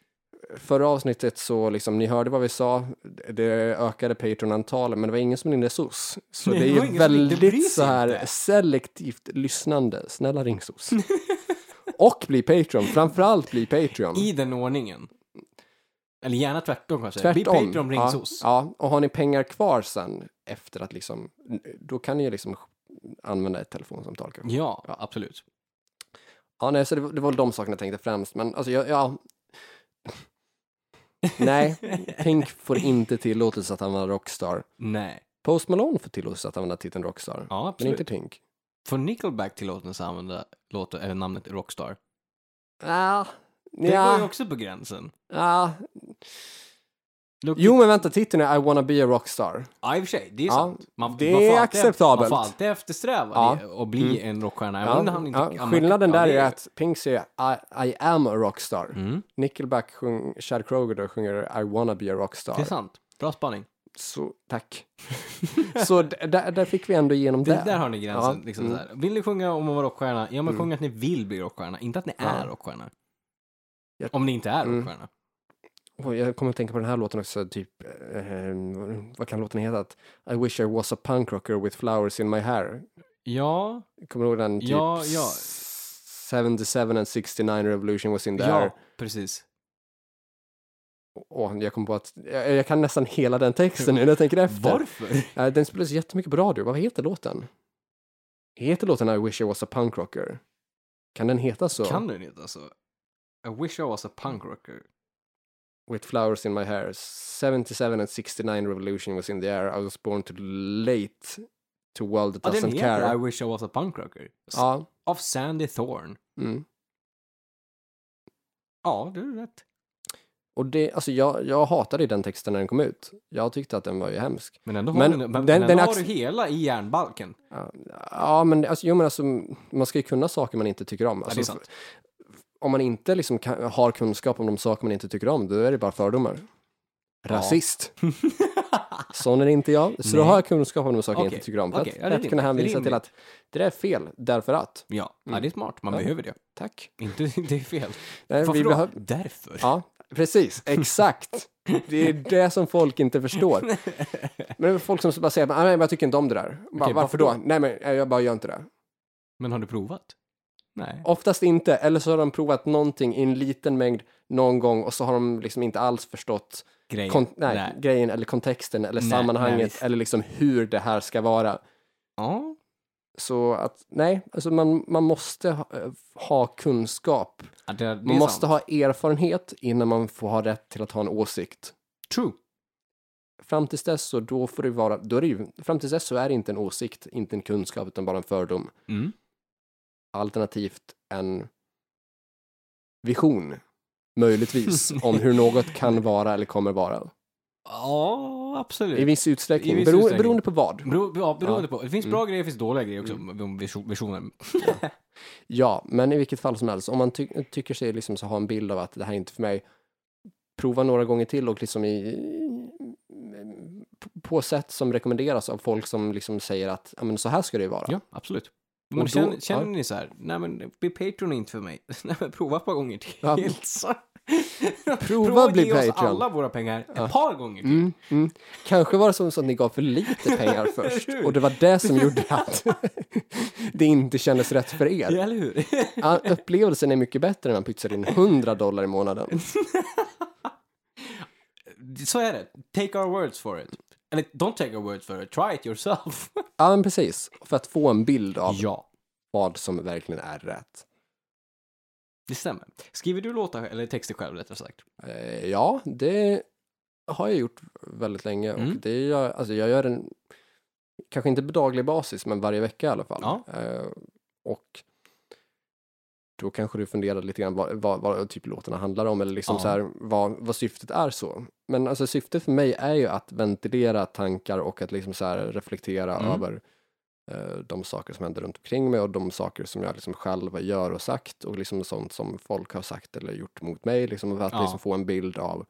Förra avsnittet så liksom, ni hörde vad vi sa, det ökade Patreon-antal, men det var ingen som ringde SOS. Så Nej, det är ju väldigt så här inte. selektivt lyssnande. Snälla ring SOS. (laughs) Och bli Patreon, framförallt bli Patreon. I den ordningen. Eller gärna tvärtom kanske. Tvärtom. Bli Patreon, ring ja, SOS. ja, och har ni pengar kvar sen efter att liksom, då kan ni ju liksom använda ett telefonsamtal kanske. Ja, absolut. Ja, nej, så det, var- det var de sakerna jag tänkte främst, men alltså jag, ja. Nej, Pink får inte tillåtelse att använda Rockstar. Nej. Post Malone får tillåtelse att använda titeln Rockstar, Ja, men inte Pink. Får Nickelback tillåtelse att använda låten, eller namnet Rockstar? Ja, Det går ju också på gränsen. ja. Look, Jo, men vänta, titeln är I wanna be a rockstar. Ja, i och för sig, det är Ja, sant. Man, det man är acceptabelt. Man får alltid eftersträva Ja. det och bli en rockstjärna. Ja, han inte- ja, skillnaden där är att Pink säger I, I am a rockstar. Mm, Nickelback, sjung, Chad Kroger då sjunger I wanna be a rockstar. det är sant. Bra spaning. Så, tack. (laughs) så där, där fick vi ändå igenom det. Det, där har ni gränsen. Ja, Liksom mm. Vill ni sjunga om att vara rockstjärna? Ja, men Mm. sjung att ni vill bli rockstjärna, inte att ni är rockstjärna. Jag- Om ni inte är Mm. rockstjärna. Jag kommer att tänka på den här låten också, typ, eh, vad kan låten heta? I wish I was a punk rocker with flowers in my hair. Ja, Kommer du ihåg den? Typ, Ja, ja. 77 and 69 revolution was in there. ja, precis. Och jag kom på att jag, jag kan nästan hela den texten nu när jag tänker efter. Varför? Den spelas jättemycket på radio. Vad heter låten? Heter låten I wish I was a punk rocker? Kan den heta så? Kan den heta så? I wish I was a punk rocker. With flowers in my hair. 77 and 69 revolution was in the air. I was born too late to world that Ja, den doesn't heter care. I wish I was a punk rocker. Ja. Av Sandy Thorne. Mm. Ja, det är rätt. Och det, alltså jag, jag hatade den texten när den kom ut. Jag tyckte att den var ju hemsk. Men ändå har, Men den, men, den- den har du hela i järnbalken. Ja, Ja, men alltså, jo, men alltså, man ska ju kunna saker man inte tycker om. Ja, Alltså, sant. Om man inte liksom kan, har kunskap om de saker man inte tycker om, då är det bara fördomar. Rasist. (laughs) Sån är inte jag. Så då Nej. har jag kunskap om de saker jag Okej, inte tycker om. För okej, att, ja, att kunna hänvisa till att det där är fel, därför att. Ja, ja, Mm. det är smart. Man Ja. behöver det. Tack. Inte (laughs) det är fel. Nej, Varför vi då? behöv- Därför. Ja, precis. Exakt. Det är det som folk inte förstår. (laughs) Men det är folk som bara säger, "Nej, men jag tycker inte om det där. Bara, Okej, varför varför då? då? Nej, men jag bara gör inte det. Men har du provat? Nej. Oftast inte, eller så har de provat någonting i en liten mängd någon gång och så har de liksom inte alls förstått Grejen. kon- nej, grejen eller kontexten eller Nej, sammanhanget nej, eller liksom hur det här ska vara. Ja. Så att nej, alltså man, man måste ha, eh, ha kunskap. ja det, det Man är måste sant. ha erfarenhet innan man får ha rätt till att ha en åsikt. True. Fram tills dess så då får det vara, då är det ju, fram tills dess så är det inte en åsikt, inte en kunskap utan bara en fördom. Mm. Alternativt en vision, möjligtvis, (laughs) om hur något kan vara eller kommer vara. Ja, absolut. I viss utsträckning, I viss bero, utsträckning. beroende på vad. Bero, ja, beroende Ja. på. Det finns bra grejer, det finns dåliga grejer också. Mm. Visioner. (laughs) Ja, men i vilket fall som helst, om man ty tycker sig liksom så ha en bild av att det här är inte för mig, prova några gånger till och liksom i, på sätt som rekommenderas av folk som liksom säger att ja, men så här ska det ju vara. Ja, absolut. Men då- känner, känner ja. ni så här, nej men bli Patreon är inte för mig. (laughs) nej men prova ett par gånger till. Ja. Så. (laughs) Prova att bli ge oss Patreon. alla våra pengar ett par gånger till. Mm, mm. Kanske var det som så att ni gav för lite pengar (laughs) först och det var det som gjorde att det inte kändes rätt för er. Ja, eller hur? Ja, upplevelsen är mycket bättre när man pytsar in 100 dollar i månaden. så är det. Take our words for it. Eller don't take our words for it, try it yourself. (laughs) Ja, men precis. För att få en bild av ja, vad som verkligen är rätt. det stämmer. Skriver du låtar, eller texter själv rättare sagt? Eh, ja, det har jag gjort väldigt länge och Mm. det gör, alltså jag gör den, kanske inte på daglig basis, men varje vecka i alla fall. Ja. Eh, och då kanske du funderar lite grann vad, vad, vad typ låtarna handlar om eller liksom Ja. så här, vad, vad syftet är så. Men alltså syftet för mig är ju att ventilera tankar och att liksom så här reflektera Mm. över eh, de saker som händer runt omkring mig och de saker som jag liksom själv gör och sagt och liksom sånt som folk har sagt eller gjort mot mig. Liksom för att Ja. liksom få en bild av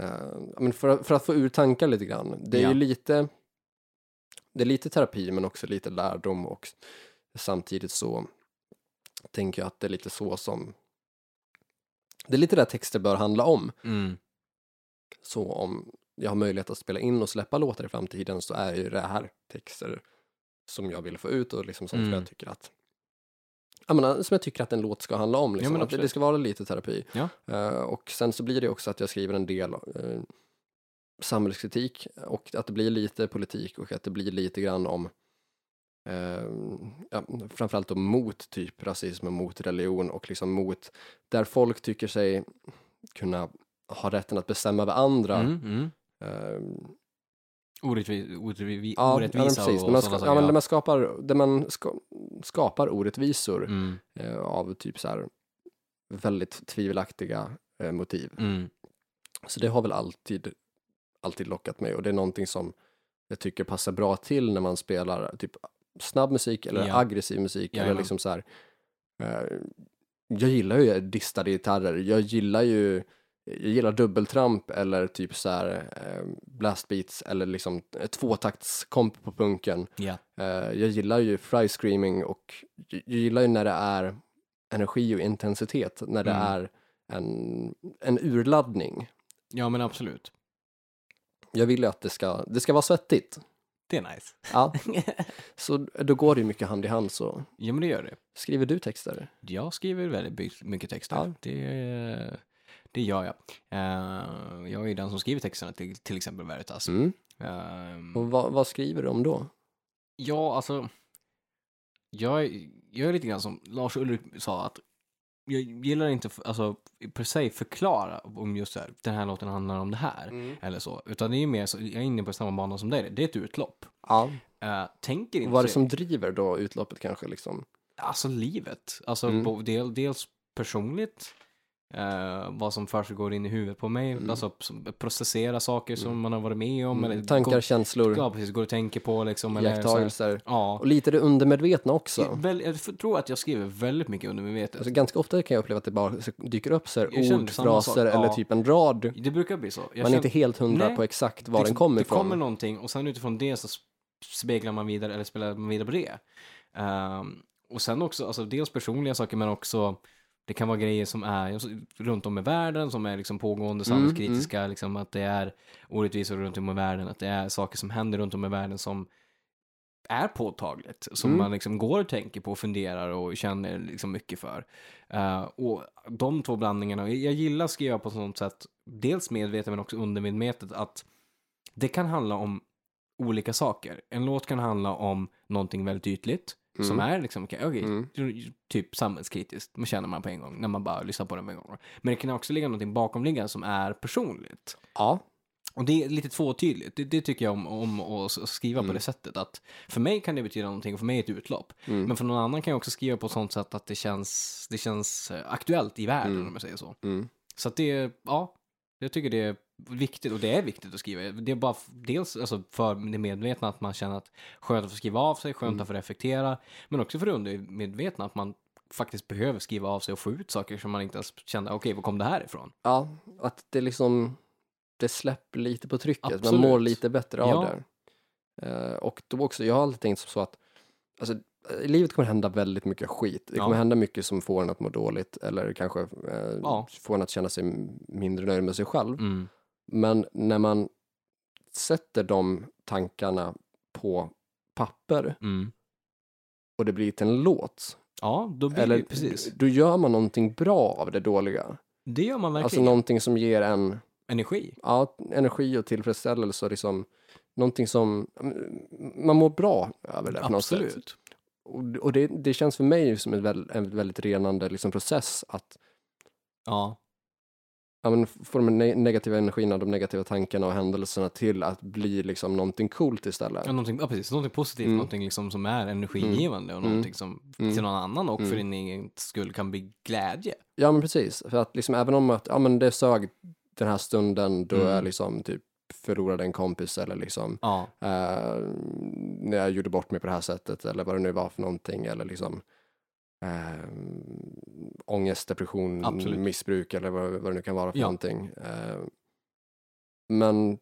eh, men för, för att få ur tankar lite grann. Det är Ja. ju lite det är lite terapi men också lite lärdom och samtidigt så tänker jag att det är lite så som det är lite där texter bör handla om. Mm. Så om jag har möjlighet att spela in och släppa låtar i framtiden så är ju det här texter som jag vill få ut och liksom sånt som Mm. jag tycker att jag menar, som jag tycker att en låt ska handla om. Liksom. att det, det ska vara lite terapi. Ja. Eh, och sen så blir det också att jag skriver en del uh, samhällskritik och att det blir lite politik och att det blir lite grann om eh, ja, framförallt då mot typ rasism och mot religion och liksom mot där folk tycker sig kunna ha rätten att bestämma över andra. Mm, mm. Eh, Orättvis, orättvis, ja, ja, orättvisa precis. och man, ska, ja, men där man skapar, där man ska, skapar orättvisor Mm, eh, av typ så här väldigt tvivelaktiga eh, motiv. mm. Så det har väl alltid, alltid lockat mig och det är någonting som jag tycker passar bra till när man spelar typ snabb musik eller Ja. aggressiv musik eller Jajamän. liksom så här. Eh, jag gillar ju distade gitarrer, jag gillar ju jag gillar dubbeltramp eller typ så här eh, blastbeats eller liksom tvåtaktskomp på punken. Ja. Eh, jag gillar ju fry screaming och jag gillar ju när det är energi och intensitet, när det Mm. är en, en urladdning. ja, men absolut. Jag vill ju att det ska, det ska vara svettigt. Det är nice. Ja, (laughs) så då går det ju mycket hand i hand så. ja, men det gör det. Skriver du texter? Jag skriver väldigt mycket texter. Ja. Det, det gör jag. Eh, jag är ju den som skriver texterna till till exempel Veritas. Mm. Ehm, Och vad, vad skriver du om då? Ja, alltså. Jag, är- jag är lite grann som Lars Ulrik sa att jag gillar inte alltså, per se förklara om just här, den här låten handlar om det här. Eller så. Utan det är ju mer så, jag är inne på samma bana som dig. Det är ett utlopp. Ja. Uh, tänker inte Vad är det som driver då utloppet kanske liksom? Alltså livet. Alltså Mm. bo- del, dels personligt. Eh, vad som försiggår in i huvudet på mig. Mm. Alltså processera saker som man har varit med om. Eller Tankar, går, känslor, Ja, precis. Går och tänker på liksom. Iakttagelser. ja. Och lite det undermedvetna också. Väl, jag tror att jag skriver väldigt mycket undermedvetet. Alltså, ganska ofta kan jag uppleva att det bara dyker upp så här Jag ord, fraser sak, eller ja. typ en rad. det brukar bli så. Jag Man är känner- inte helt hundra Nej. på exakt var liksom, den kommer det ifrån. kommer någonting och sen utifrån det så speglar man vidare eller spelar man vidare på det. Ehm, och sen också, alltså dels personliga saker men också det kan vara grejer som är runt om i världen som är liksom pågående Mm, samhällskritiska, liksom att det är orättvisor runt om i världen, att det är saker som händer runt om i världen som är påtagligt, som Mm. man liksom går och tänker på och funderar och känner liksom mycket för. Eh, och de två blandningarna, jag gillar att skriva på sånt sätt, dels medvetet men också undermedvetet, att det kan handla om olika saker. En låt kan handla om någonting väldigt ytligt, som är liksom, okej, okej, Mm. typ samhällskritiskt, man känner man på en gång, när man bara lyssnar på den på en gång. Men det kan också ligga någonting bakomliggande som är personligt. Ja, Och det är lite tvåtydligt. Det, det tycker jag om, om att skriva på Mm. det sättet. Att för mig kan det betyda någonting och för mig är det ett utlopp. Mm. Men för någon annan kan jag också skriva på ett sånt sätt att det känns, det känns eh, aktuellt i världen Mm. om jag säger så. mm. Så att det, ja, jag tycker det är viktigt och det är viktigt att skriva. Det är bara dels alltså, för det medvetna att man känner att skönt att få skriva av sig, skönt Mm. att få reflektera, men också för det undermedvetna att man faktiskt behöver skriva av sig och få ut saker som man inte ens kände, okej, var kom det här ifrån? ja, att det liksom det släpper lite på trycket. Absolut. Man mår lite bättre av Ja. det. Eh, och då också, jag har alltid tänkt så att alltså, i livet kommer hända väldigt mycket skit. Det Ja. kommer hända mycket som får en att må dåligt eller kanske eh, Ja. får en att känna sig mindre nöjd med sig själv. Mm. Men när man sätter de tankarna på papper Mm. och det blir till en låt, Ja, då blir eller det precis. då gör man någonting bra av det dåliga. Det gör man Alltså verkligen. någonting som ger en Energi. ja, energi och tillfredsställelse och liksom någonting som man mår bra över det på något sätt. Absolut. Och, och det, det känns för mig som en, väl, en väldigt renande liksom, process att Ja. Ja, men få de ne- negativa energierna, de negativa tankarna och händelserna till att bli liksom någonting coolt istället. Ja, någonting, ja, precis. Någonting positivt, Mm. någonting liksom som är energigivande och Mm. någonting som Mm. till någon annan och för Mm. din egen skull kan bli glädje. Ja men precis, för att liksom även om att, ja men det sög den här stunden då Mm. jag liksom typ förlorade en kompis eller liksom Ja, eh, när jag gjorde bort mig på det här sättet eller vad det nu var för någonting eller liksom eh, ångest, depression, Absolut. missbruk eller vad, vad det nu kan vara för Ja. någonting. Eh, men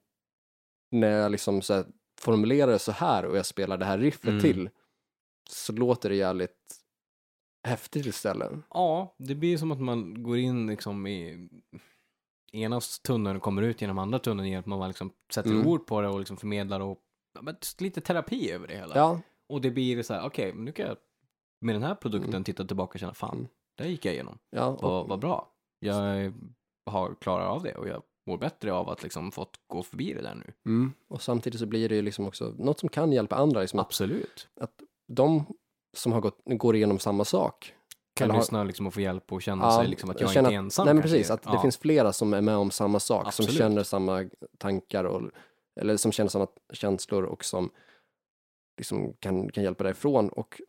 när jag liksom så här, formulerar det så här och jag spelar det här riffet Mm. till så låter det jävligt häftigt istället. ja, det blir som att man går in liksom i ena tunneln och kommer ut genom andra tunneln genom att man liksom sätter Mm. ord på det och liksom förmedlar och lite terapi över det hela. Ja, Och det blir så här, okej, men nu kan jag med den här produkten Mm. titta tillbaka och känna, fan, Mm. där gick jag igenom. ja. och- Vad, vad bra. Jag har klarat av det och jag mår bättre av att liksom fått gå förbi det där nu. Mm. Och samtidigt så blir det ju liksom också något som kan hjälpa andra. Liksom att Absolut. de som har gått, går igenom samma sak. Kan Eller lyssna liksom och få hjälp och känna Ja, sig liksom att jag känna inte är ensam. Nej men precis, att det Ja. finns flera som är med om samma sak, Absolut. som känner samma tankar och, eller som känner samma känslor och som liksom kan, kan hjälpa dig ifrån. Och,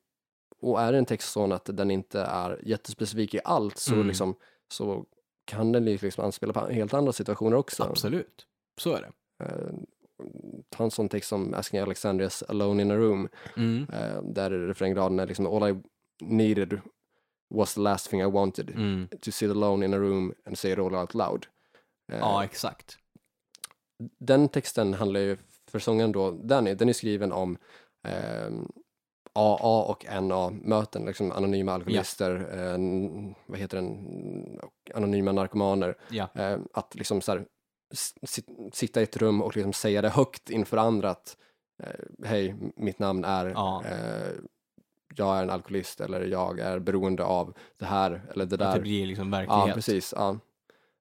och är en text sån att den inte är jättespecifik i allt så, Mm. liksom, så kan den liksom anspela på helt andra situationer också. Absolut. Så är det. Eh, ta en sån text som Asking Alexandrias Alone in a Room, Mm. eh, där refrängraden är liksom All I needed was the last thing I wanted. Mm. To sit alone in a room and say it all out loud. Eh, Ja, exakt. Den texten handlar ju för sången då, den är, den är skriven om ehm, AA och NA-möten, liksom anonyma alkoholister, eh, n- vad heter den, anonyma narkomaner. Ja. Eh, att liksom så här, sitta i ett rum och liksom säga det högt inför andra att eh, hej, mitt namn är, Ja. eh, jag är en alkoholist eller jag är beroende av det här eller det Att det där. blir liksom Ja, verklighet. precis. Ja.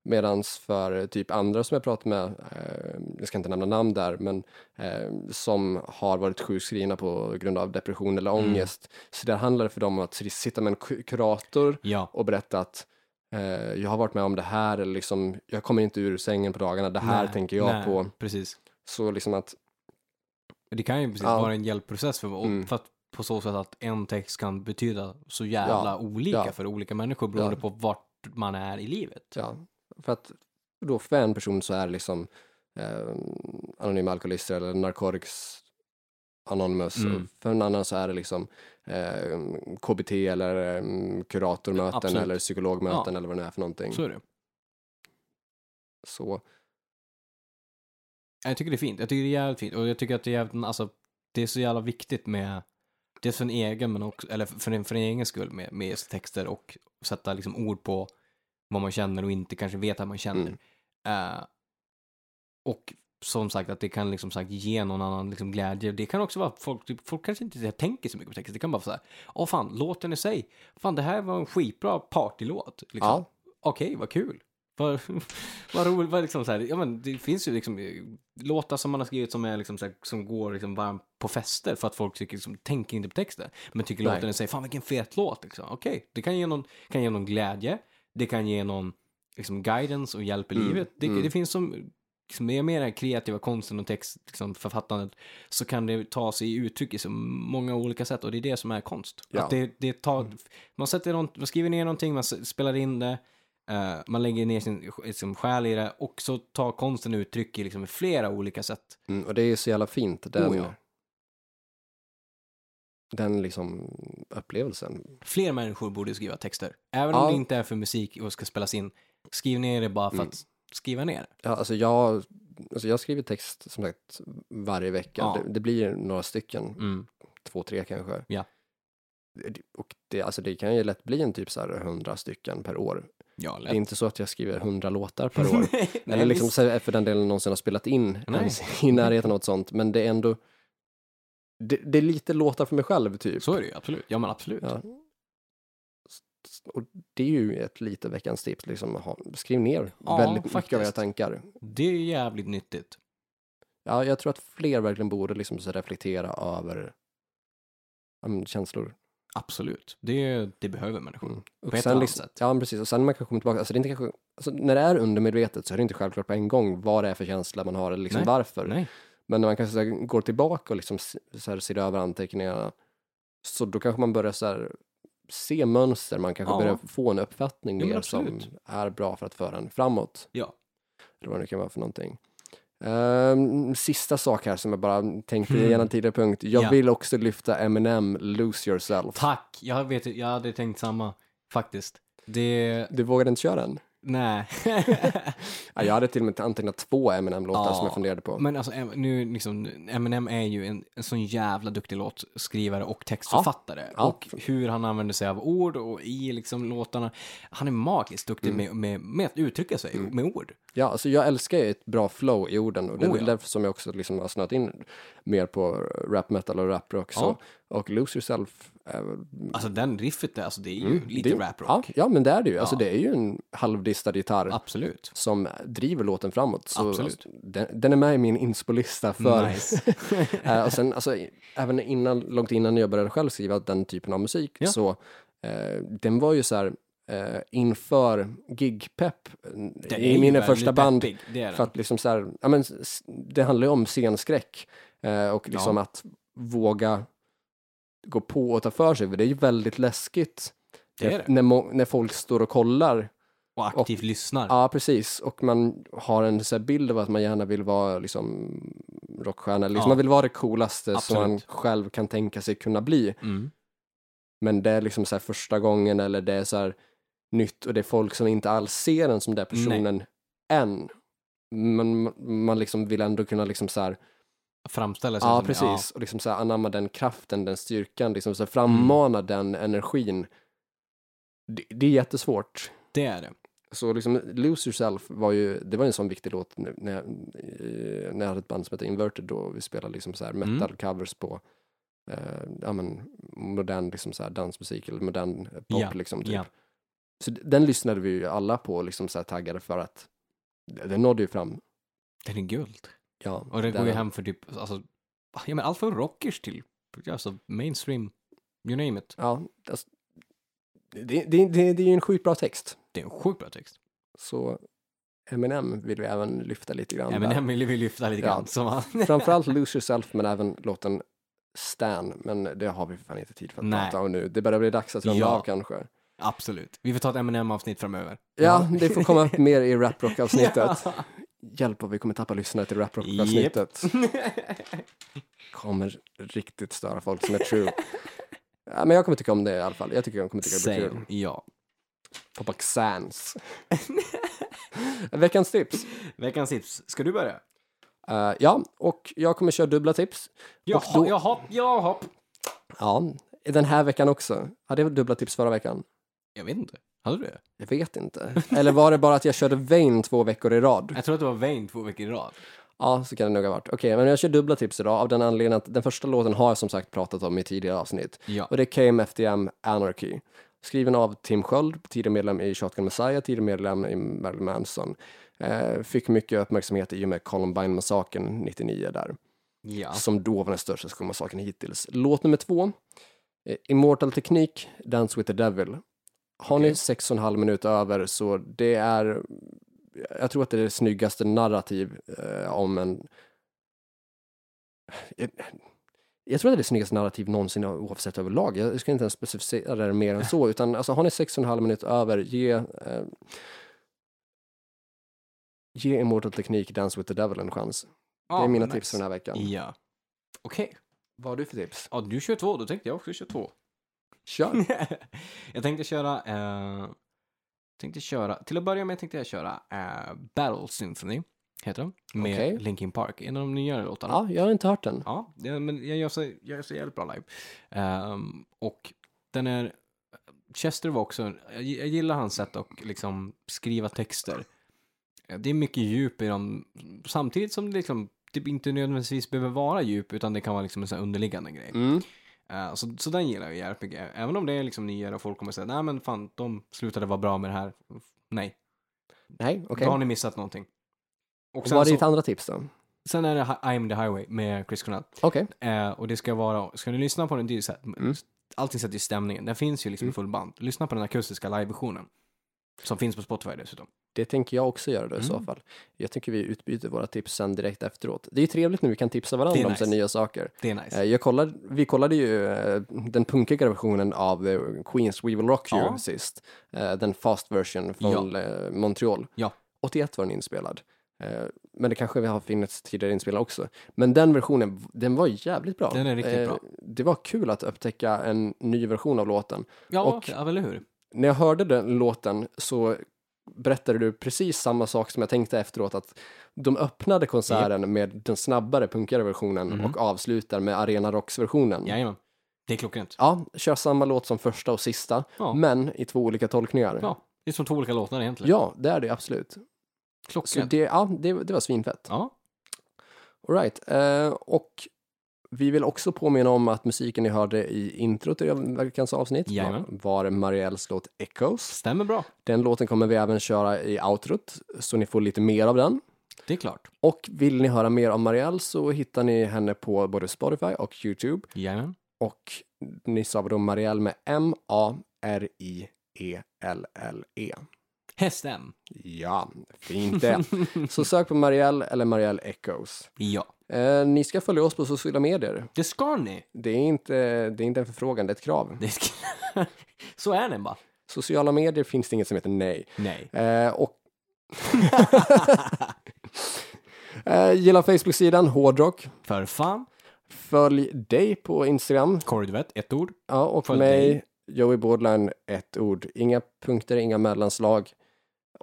Medans för typ andra som jag pratat med, eh, jag ska inte nämna namn där, men eh, som har varit sjukskrivna på grund av depression eller Mm. ångest. Så där handlar det för dem om att sitta med en ku- kurator Ja. och berätta att eh, jag har varit med om det här, eller liksom, jag kommer inte ur sängen på dagarna, det här Nej, tänker jag nej, på. Precis. Så liksom att, Det kan ju precis Ja. vara en hjälpprocess för, Mm. för att på så sätt att en text kan betyda så jävla Ja, olika ja. för olika människor beroende Ja. på vart man är i livet. ja, för att då för en person så är det liksom eh, anonyma alkoholister eller Narcotics Anonymous. Mm. Och för en annan så är det liksom eh, KBT eller eh, kuratormöten Absolut. eller psykologmöten Ja. eller vad det är för någonting. Så är det. Så, Jag tycker det är fint. Jag tycker det är jävligt fint. Och jag tycker att det är jävligt, alltså, det är så jävla viktigt med, dels för en egen, men också, eller för en, för en egen skull med, med texter och sätta liksom ord på vad man känner och inte kanske vet att man känner. Mm. Eh, och som sagt att det kan liksom sagt ge någon annan liksom glädje. Det kan också vara folk, typ, folk kanske inte tänker så mycket på texter. Det kan bara vara så här, åh fan, låten i sig, fan det här var en skitbra partylåt. Liksom. ja, Okej, vad kul. Vad, (laughs) vad roligt, vad liksom så här, ja men det finns ju liksom eh, låtar som man har skrivit som är liksom så här, som går liksom varmt på fester för att folk tycker liksom, tänker inte på texten. Men tycker Nej. låten i sig, fan vilken fet låt liksom. Okej, det kan ge någon, kan ge någon glädje, det kan ge någon liksom guidance och hjälp i Mm, livet. Det, mm. det finns som, liksom, med här kreativa konsten och text, liksom, författandet, så kan det ta sig uttryck i så många olika sätt och det är det som är konst. Ja. Att det, det tar, man, sätter någon, man skriver ner någonting, man spelar in det, eh, man lägger ner sin liksom, själ i det och så tar konsten uttryck i liksom, flera olika sätt. mm, och det är ju så jävla fint. Den, Oh, ja. Den liksom upplevelsen. Fler människor borde skriva texter. Även Ja. om det inte är för musik och ska spelas in. Skriv ner det bara för Mm. att skriva ner. Ja, alltså jag, alltså jag skriver text som sagt varje vecka. Ja. Det, det blir några stycken, Mm. två, tre kanske. Ja. Och det, alltså det kan ju lätt bli en typ så här hundra stycken per år. Ja, Det är inte så att jag skriver hundra låtar per (laughs) år. Nej, Eller liksom för den delen någonsin har spelat in ens (laughs) i närheten av något sånt. Men det är ändå, det, det är lite låtar för mig själv typ. Så är det ju, absolut. Ja, men absolut. Ja. Och det är ju ett lite veckans tips, liksom, ha, skriv ner Ja, väldigt mycket faktiskt. av era tankar. Det är jävligt nyttigt. Ja, jag tror att fler verkligen borde liksom reflektera över men, känslor. Absolut. Det, det behöver människor. Mm. På Och ett sen liksom, sätt. Ja, precis. Och sen när man kan komma tillbaka, alltså, det är inte kanske, alltså, när det är undermedvetet så är det inte självklart på en gång vad det är för känsla man har eller liksom Nej. varför. Nej. Men när man kanske här, går tillbaka och liksom så här, ser över anteckningarna, så då kanske man börjar så här, se mönster, man kanske Ja. börjar få en uppfattning Ja, mer som är bra för att föra en framåt. Ja. Eller vad det kan vara för någonting. Ehm, sista sak här som jag bara tänkte i en tidigare punkt. Jag Ja. vill också lyfta Eminem, Lose Yourself. Tack! Jag, vet, jag hade tänkt samma, faktiskt. Det... Du vågade inte köra den? Nej. Ja, jag hade till och med antecknat två Eminem-låtar Ja, som jag funderade på. Men alltså, nu liksom, Eminem är ju en, en sån jävla duktig låtskrivare och textförfattare. Ja. Och hur han använder sig av ord och i liksom låtarna. Han är magiskt duktig Mm. med, med, med att uttrycka sig med ord. Ja, alltså jag älskar ju ett bra flow i orden och det är Oh, därför som jag också liksom har snöat in mer på rap metal och rap rock. Så. Ja. Och Lose Yourself väl- Alltså den riffet, alltså det är ju Mm, lite det- rap rock. Ja, ja, men det är det ju. Alltså Ja. det är ju en halvdistad gitarr Absolut. som driver låten framåt. Så Absolut. Alltså, den, den är med i min inspo-lista för... Nice. (laughs) Eh, och sen, alltså, även innan, långt innan jag började själv skriva den typen av musik, Ja. så eh, den var ju så här eh, inför gigpepp i mina första band. peppig, Det är För att liksom så här, ja men det handlar ju om scenskräck och liksom Ja. att våga gå på och ta för sig, för det är ju väldigt läskigt Det är det. När, när folk står och kollar. Och aktivt lyssnar. Ja, precis. Och man har en så bild av att man gärna vill vara liksom rockstjärna, liksom Ja. man vill vara det coolaste som man Absolut. själv kan tänka sig kunna bli. Mm. Men det är liksom så här första gången eller det är så här nytt och det är folk som inte alls ser en som den personen än. Men man- liksom vill ändå kunna liksom så här, Framställa sig ja precis, och liksom så här anamma den kraften, den styrkan, liksom så här frammana den energin. Det, det är jättesvårt. Ja, det är det. Så liksom Lose Yourself var ju, det var en sån viktig låt när när jag, eh, när jag hade ett band som hette Inverted då vi spelade liksom så här Mm. metal-covers på eh, ja, men, modern liksom så här dansmusik eller modern pop Ja, liksom typ. ja. Så den lyssnade vi ju alla på, liksom så här taggade för att den nådde ju fram. Den är guld. Ja, Och den går ju hem för typ, alltså, ja men allt från rockers till, alltså mainstream, you name it. Ja, alltså, det, det, det, det är ju en sjukt bra text. Det är en sjukt bra text. Så Eminem vill vi även lyfta lite grann. där. Eminem vill vi lyfta lite Ja. grann. Som han. (laughs) Framförallt Lose Yourself, men även låten Stan. Men det har vi för fan inte tid för att Nej. prata om nu. Det börjar bli dags att runda Ja. av kanske. Absolut. Vi får ta ett Eminem-avsnitt framöver. Ja, det får komma upp mer i (laughs) raprock-avsnittet. Hjälp vad vi kommer tappa lyssnare till raprock-avsnittet. (laughs) Kommer riktigt störa folk som är true. Ja, men jag kommer tycka om det i alla fall. Jag tycker jag kommer tycka det blir kul. Same. Ja. Poppa Xans. Veckans tips. Veckans tips. Ska du börja? Eh, ja, och jag kommer köra dubbla tips. Jaha, då- jaha, jaha. Ja, den här veckan också. Hade jag dubbla tips förra veckan? Jag vet inte. Hade du det? Jag vet inte. Eller var det bara att jag körde Vain två veckor i rad? Jag tror att det var Vain två veckor i rad. Ja, så kan det nog ha varit. Okej, men jag kör dubbla tips idag av den anledningen att den första låten har jag som sagt pratat om i tidigare avsnitt. Ja. Och det är KMFDM Anarchy. Skriven av Tim Sköld, tidigare medlem i Shotgun Messiah, tidigare medlem i Marilyn Manson. Eh, fick mycket uppmärksamhet i och med Columbine-massakern 99 där. Ja. Som då var den största skolmassakern hittills. Låt nummer två, eh, Immortal Technique, Dance with the Devil. Har ni sex och en halv minut över så det är, jag tror att det är det snyggaste narrativ eh, om en jag, jag tror att det är det snyggaste narrativ någonsin oavsett överlag. Jag ska inte ens specificera det mer än så, utan alltså har ni sex och en halv minut över, ge eh, Ge Immortal Technique Dance with the Devil en chans. Det är mina tips för den här veckan. Ja. Okej. Vad har du för tips? Ja, du kör två. Då tänkte jag också köra två. Kör! (laughs) jag tänkte köra... Eh, tänkte köra... Till att börja med tänkte jag köra eh, Battle Symphony, heter den. Med Okej. Linkin Park. En av de nyare låtarna. Ja, jag har inte hört den. Ja, det, men jag gör så, jag gör så jävligt bra live. Ehm, och den är... Chester var också... Jag, jag gillar hans sätt att liksom skriva texter. Eh, Det är mycket djup i dem, samtidigt som det liksom typ inte nödvändigtvis behöver vara djup, utan det kan vara liksom en sån här underliggande grej. Mm. Eh, så, så den gillar jag jävligt mycket. Även om det är liksom nyare och folk kommer säga, nej men fan, de slutade vara bra med det här. Nej, Nej, okej. då har ni missat någonting. Och Och vad är så, ditt andra tips då? sen är det Hi- I'm the Highway med Chris Cornell. Okej. Eh, och det ska vara, ska ni lyssna på den, det är ju så här, Mm. allting sätter ju stämningen. Den finns ju liksom Mm. i full band. Lyssna på den akustiska liveversionen. Som finns på Spotify dessutom. Det tänker jag också göra då i så Mm. fall. Jag tycker vi utbyter våra tips sen direkt efteråt. Det är ju trevligt när vi kan tipsa varandra är om nice. så nya saker. Det är nice. Eh, Jag kollade, vi kollade ju eh, den punkigare versionen av eh, Queens We Will Rock You Ja. sist. Den fast version från eh, Montreal. Ja. 81 var den inspelad. Men det kanske har funnits tidigare inspelad också. Men den versionen, den var jävligt bra. Den är riktigt bra. Det var kul att upptäcka en ny version av låten. ja, och- ja, eller hur? När jag hörde den låten så berättade du precis samma sak som jag tänkte efteråt att de öppnade konserten med den snabbare punkigare versionen Mhm. och avslutar med Arena Rocks-versionen. Jajamän. Det är klockrent. Ja, kör samma låt som första och sista, Ja. men i två olika tolkningar. Ja, det är som två olika låtar egentligen. Ja, det är det absolut. Så Klockrent. det, ja, det, det var svinfett. Ja, All right. Eh, och vi vill också påminna om att musiken ni hörde i introt i veckans avsnitt Jajamän. var, Marielles låt Echoes. stämmer bra. Den låten kommer vi även köra i outrot, så ni får lite mer av den. Det är klart. Och vill ni höra mer om Marielle så hittar ni henne på både Spotify och YouTube. Jajamän. Och ni sa då Marielle med M-A-R-I-E-L-L-E. Hästen. Ja, fint det. Så sök på Marielle eller Marielle Echoes. Ja. Eh, ni ska följa oss på sociala medier. Det ska ni. Det är inte, det är inte en förfrågan, det är ett krav. Det ska... (laughs) Så är det bara. Sociala medier finns det inget som heter nej. Nej. Eh, och (laughs) eh, gilla Facebook-sidan Hårdrock. För fan. Följ dig på Instagram. Vet, ett ord. Ja, och Följ mig, dig. Joey Bordline, ett ord. Inga punkter, inga mellanslag.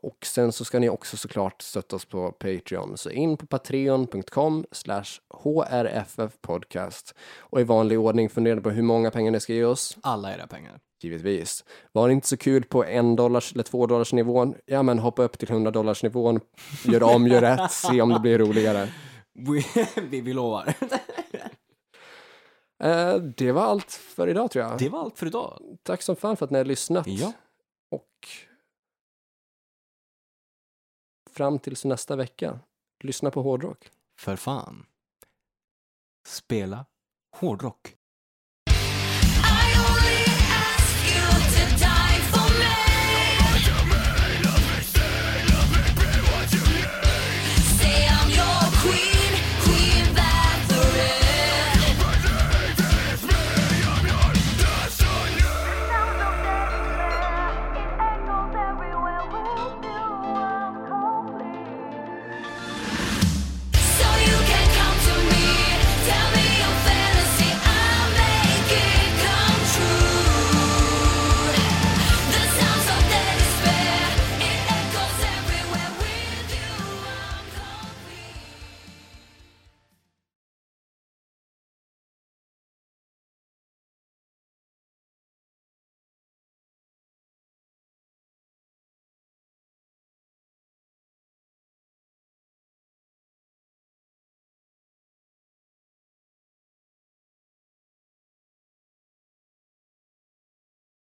Och sen så ska ni också såklart stötta oss på Patreon. Så in på patreon.com slash hrff podcast. Och i vanlig ordning fundera på hur många pengar ni ska ge oss. Alla era pengar. Givetvis. Var det inte så kul på en dollars eller två dollars nivån? Ja, men hoppa upp till 100 dollars nivån. Gör om, gör rätt, (laughs) se om det blir roligare. Vi, (laughs) vi, vi lovar. (laughs) Eh, det var allt för idag tror jag. Det var allt för idag. Tack som fan för att ni har lyssnat. Ja. Och fram tills nästa vecka, lyssna på hårdrock. För fan. Spela hårdrock.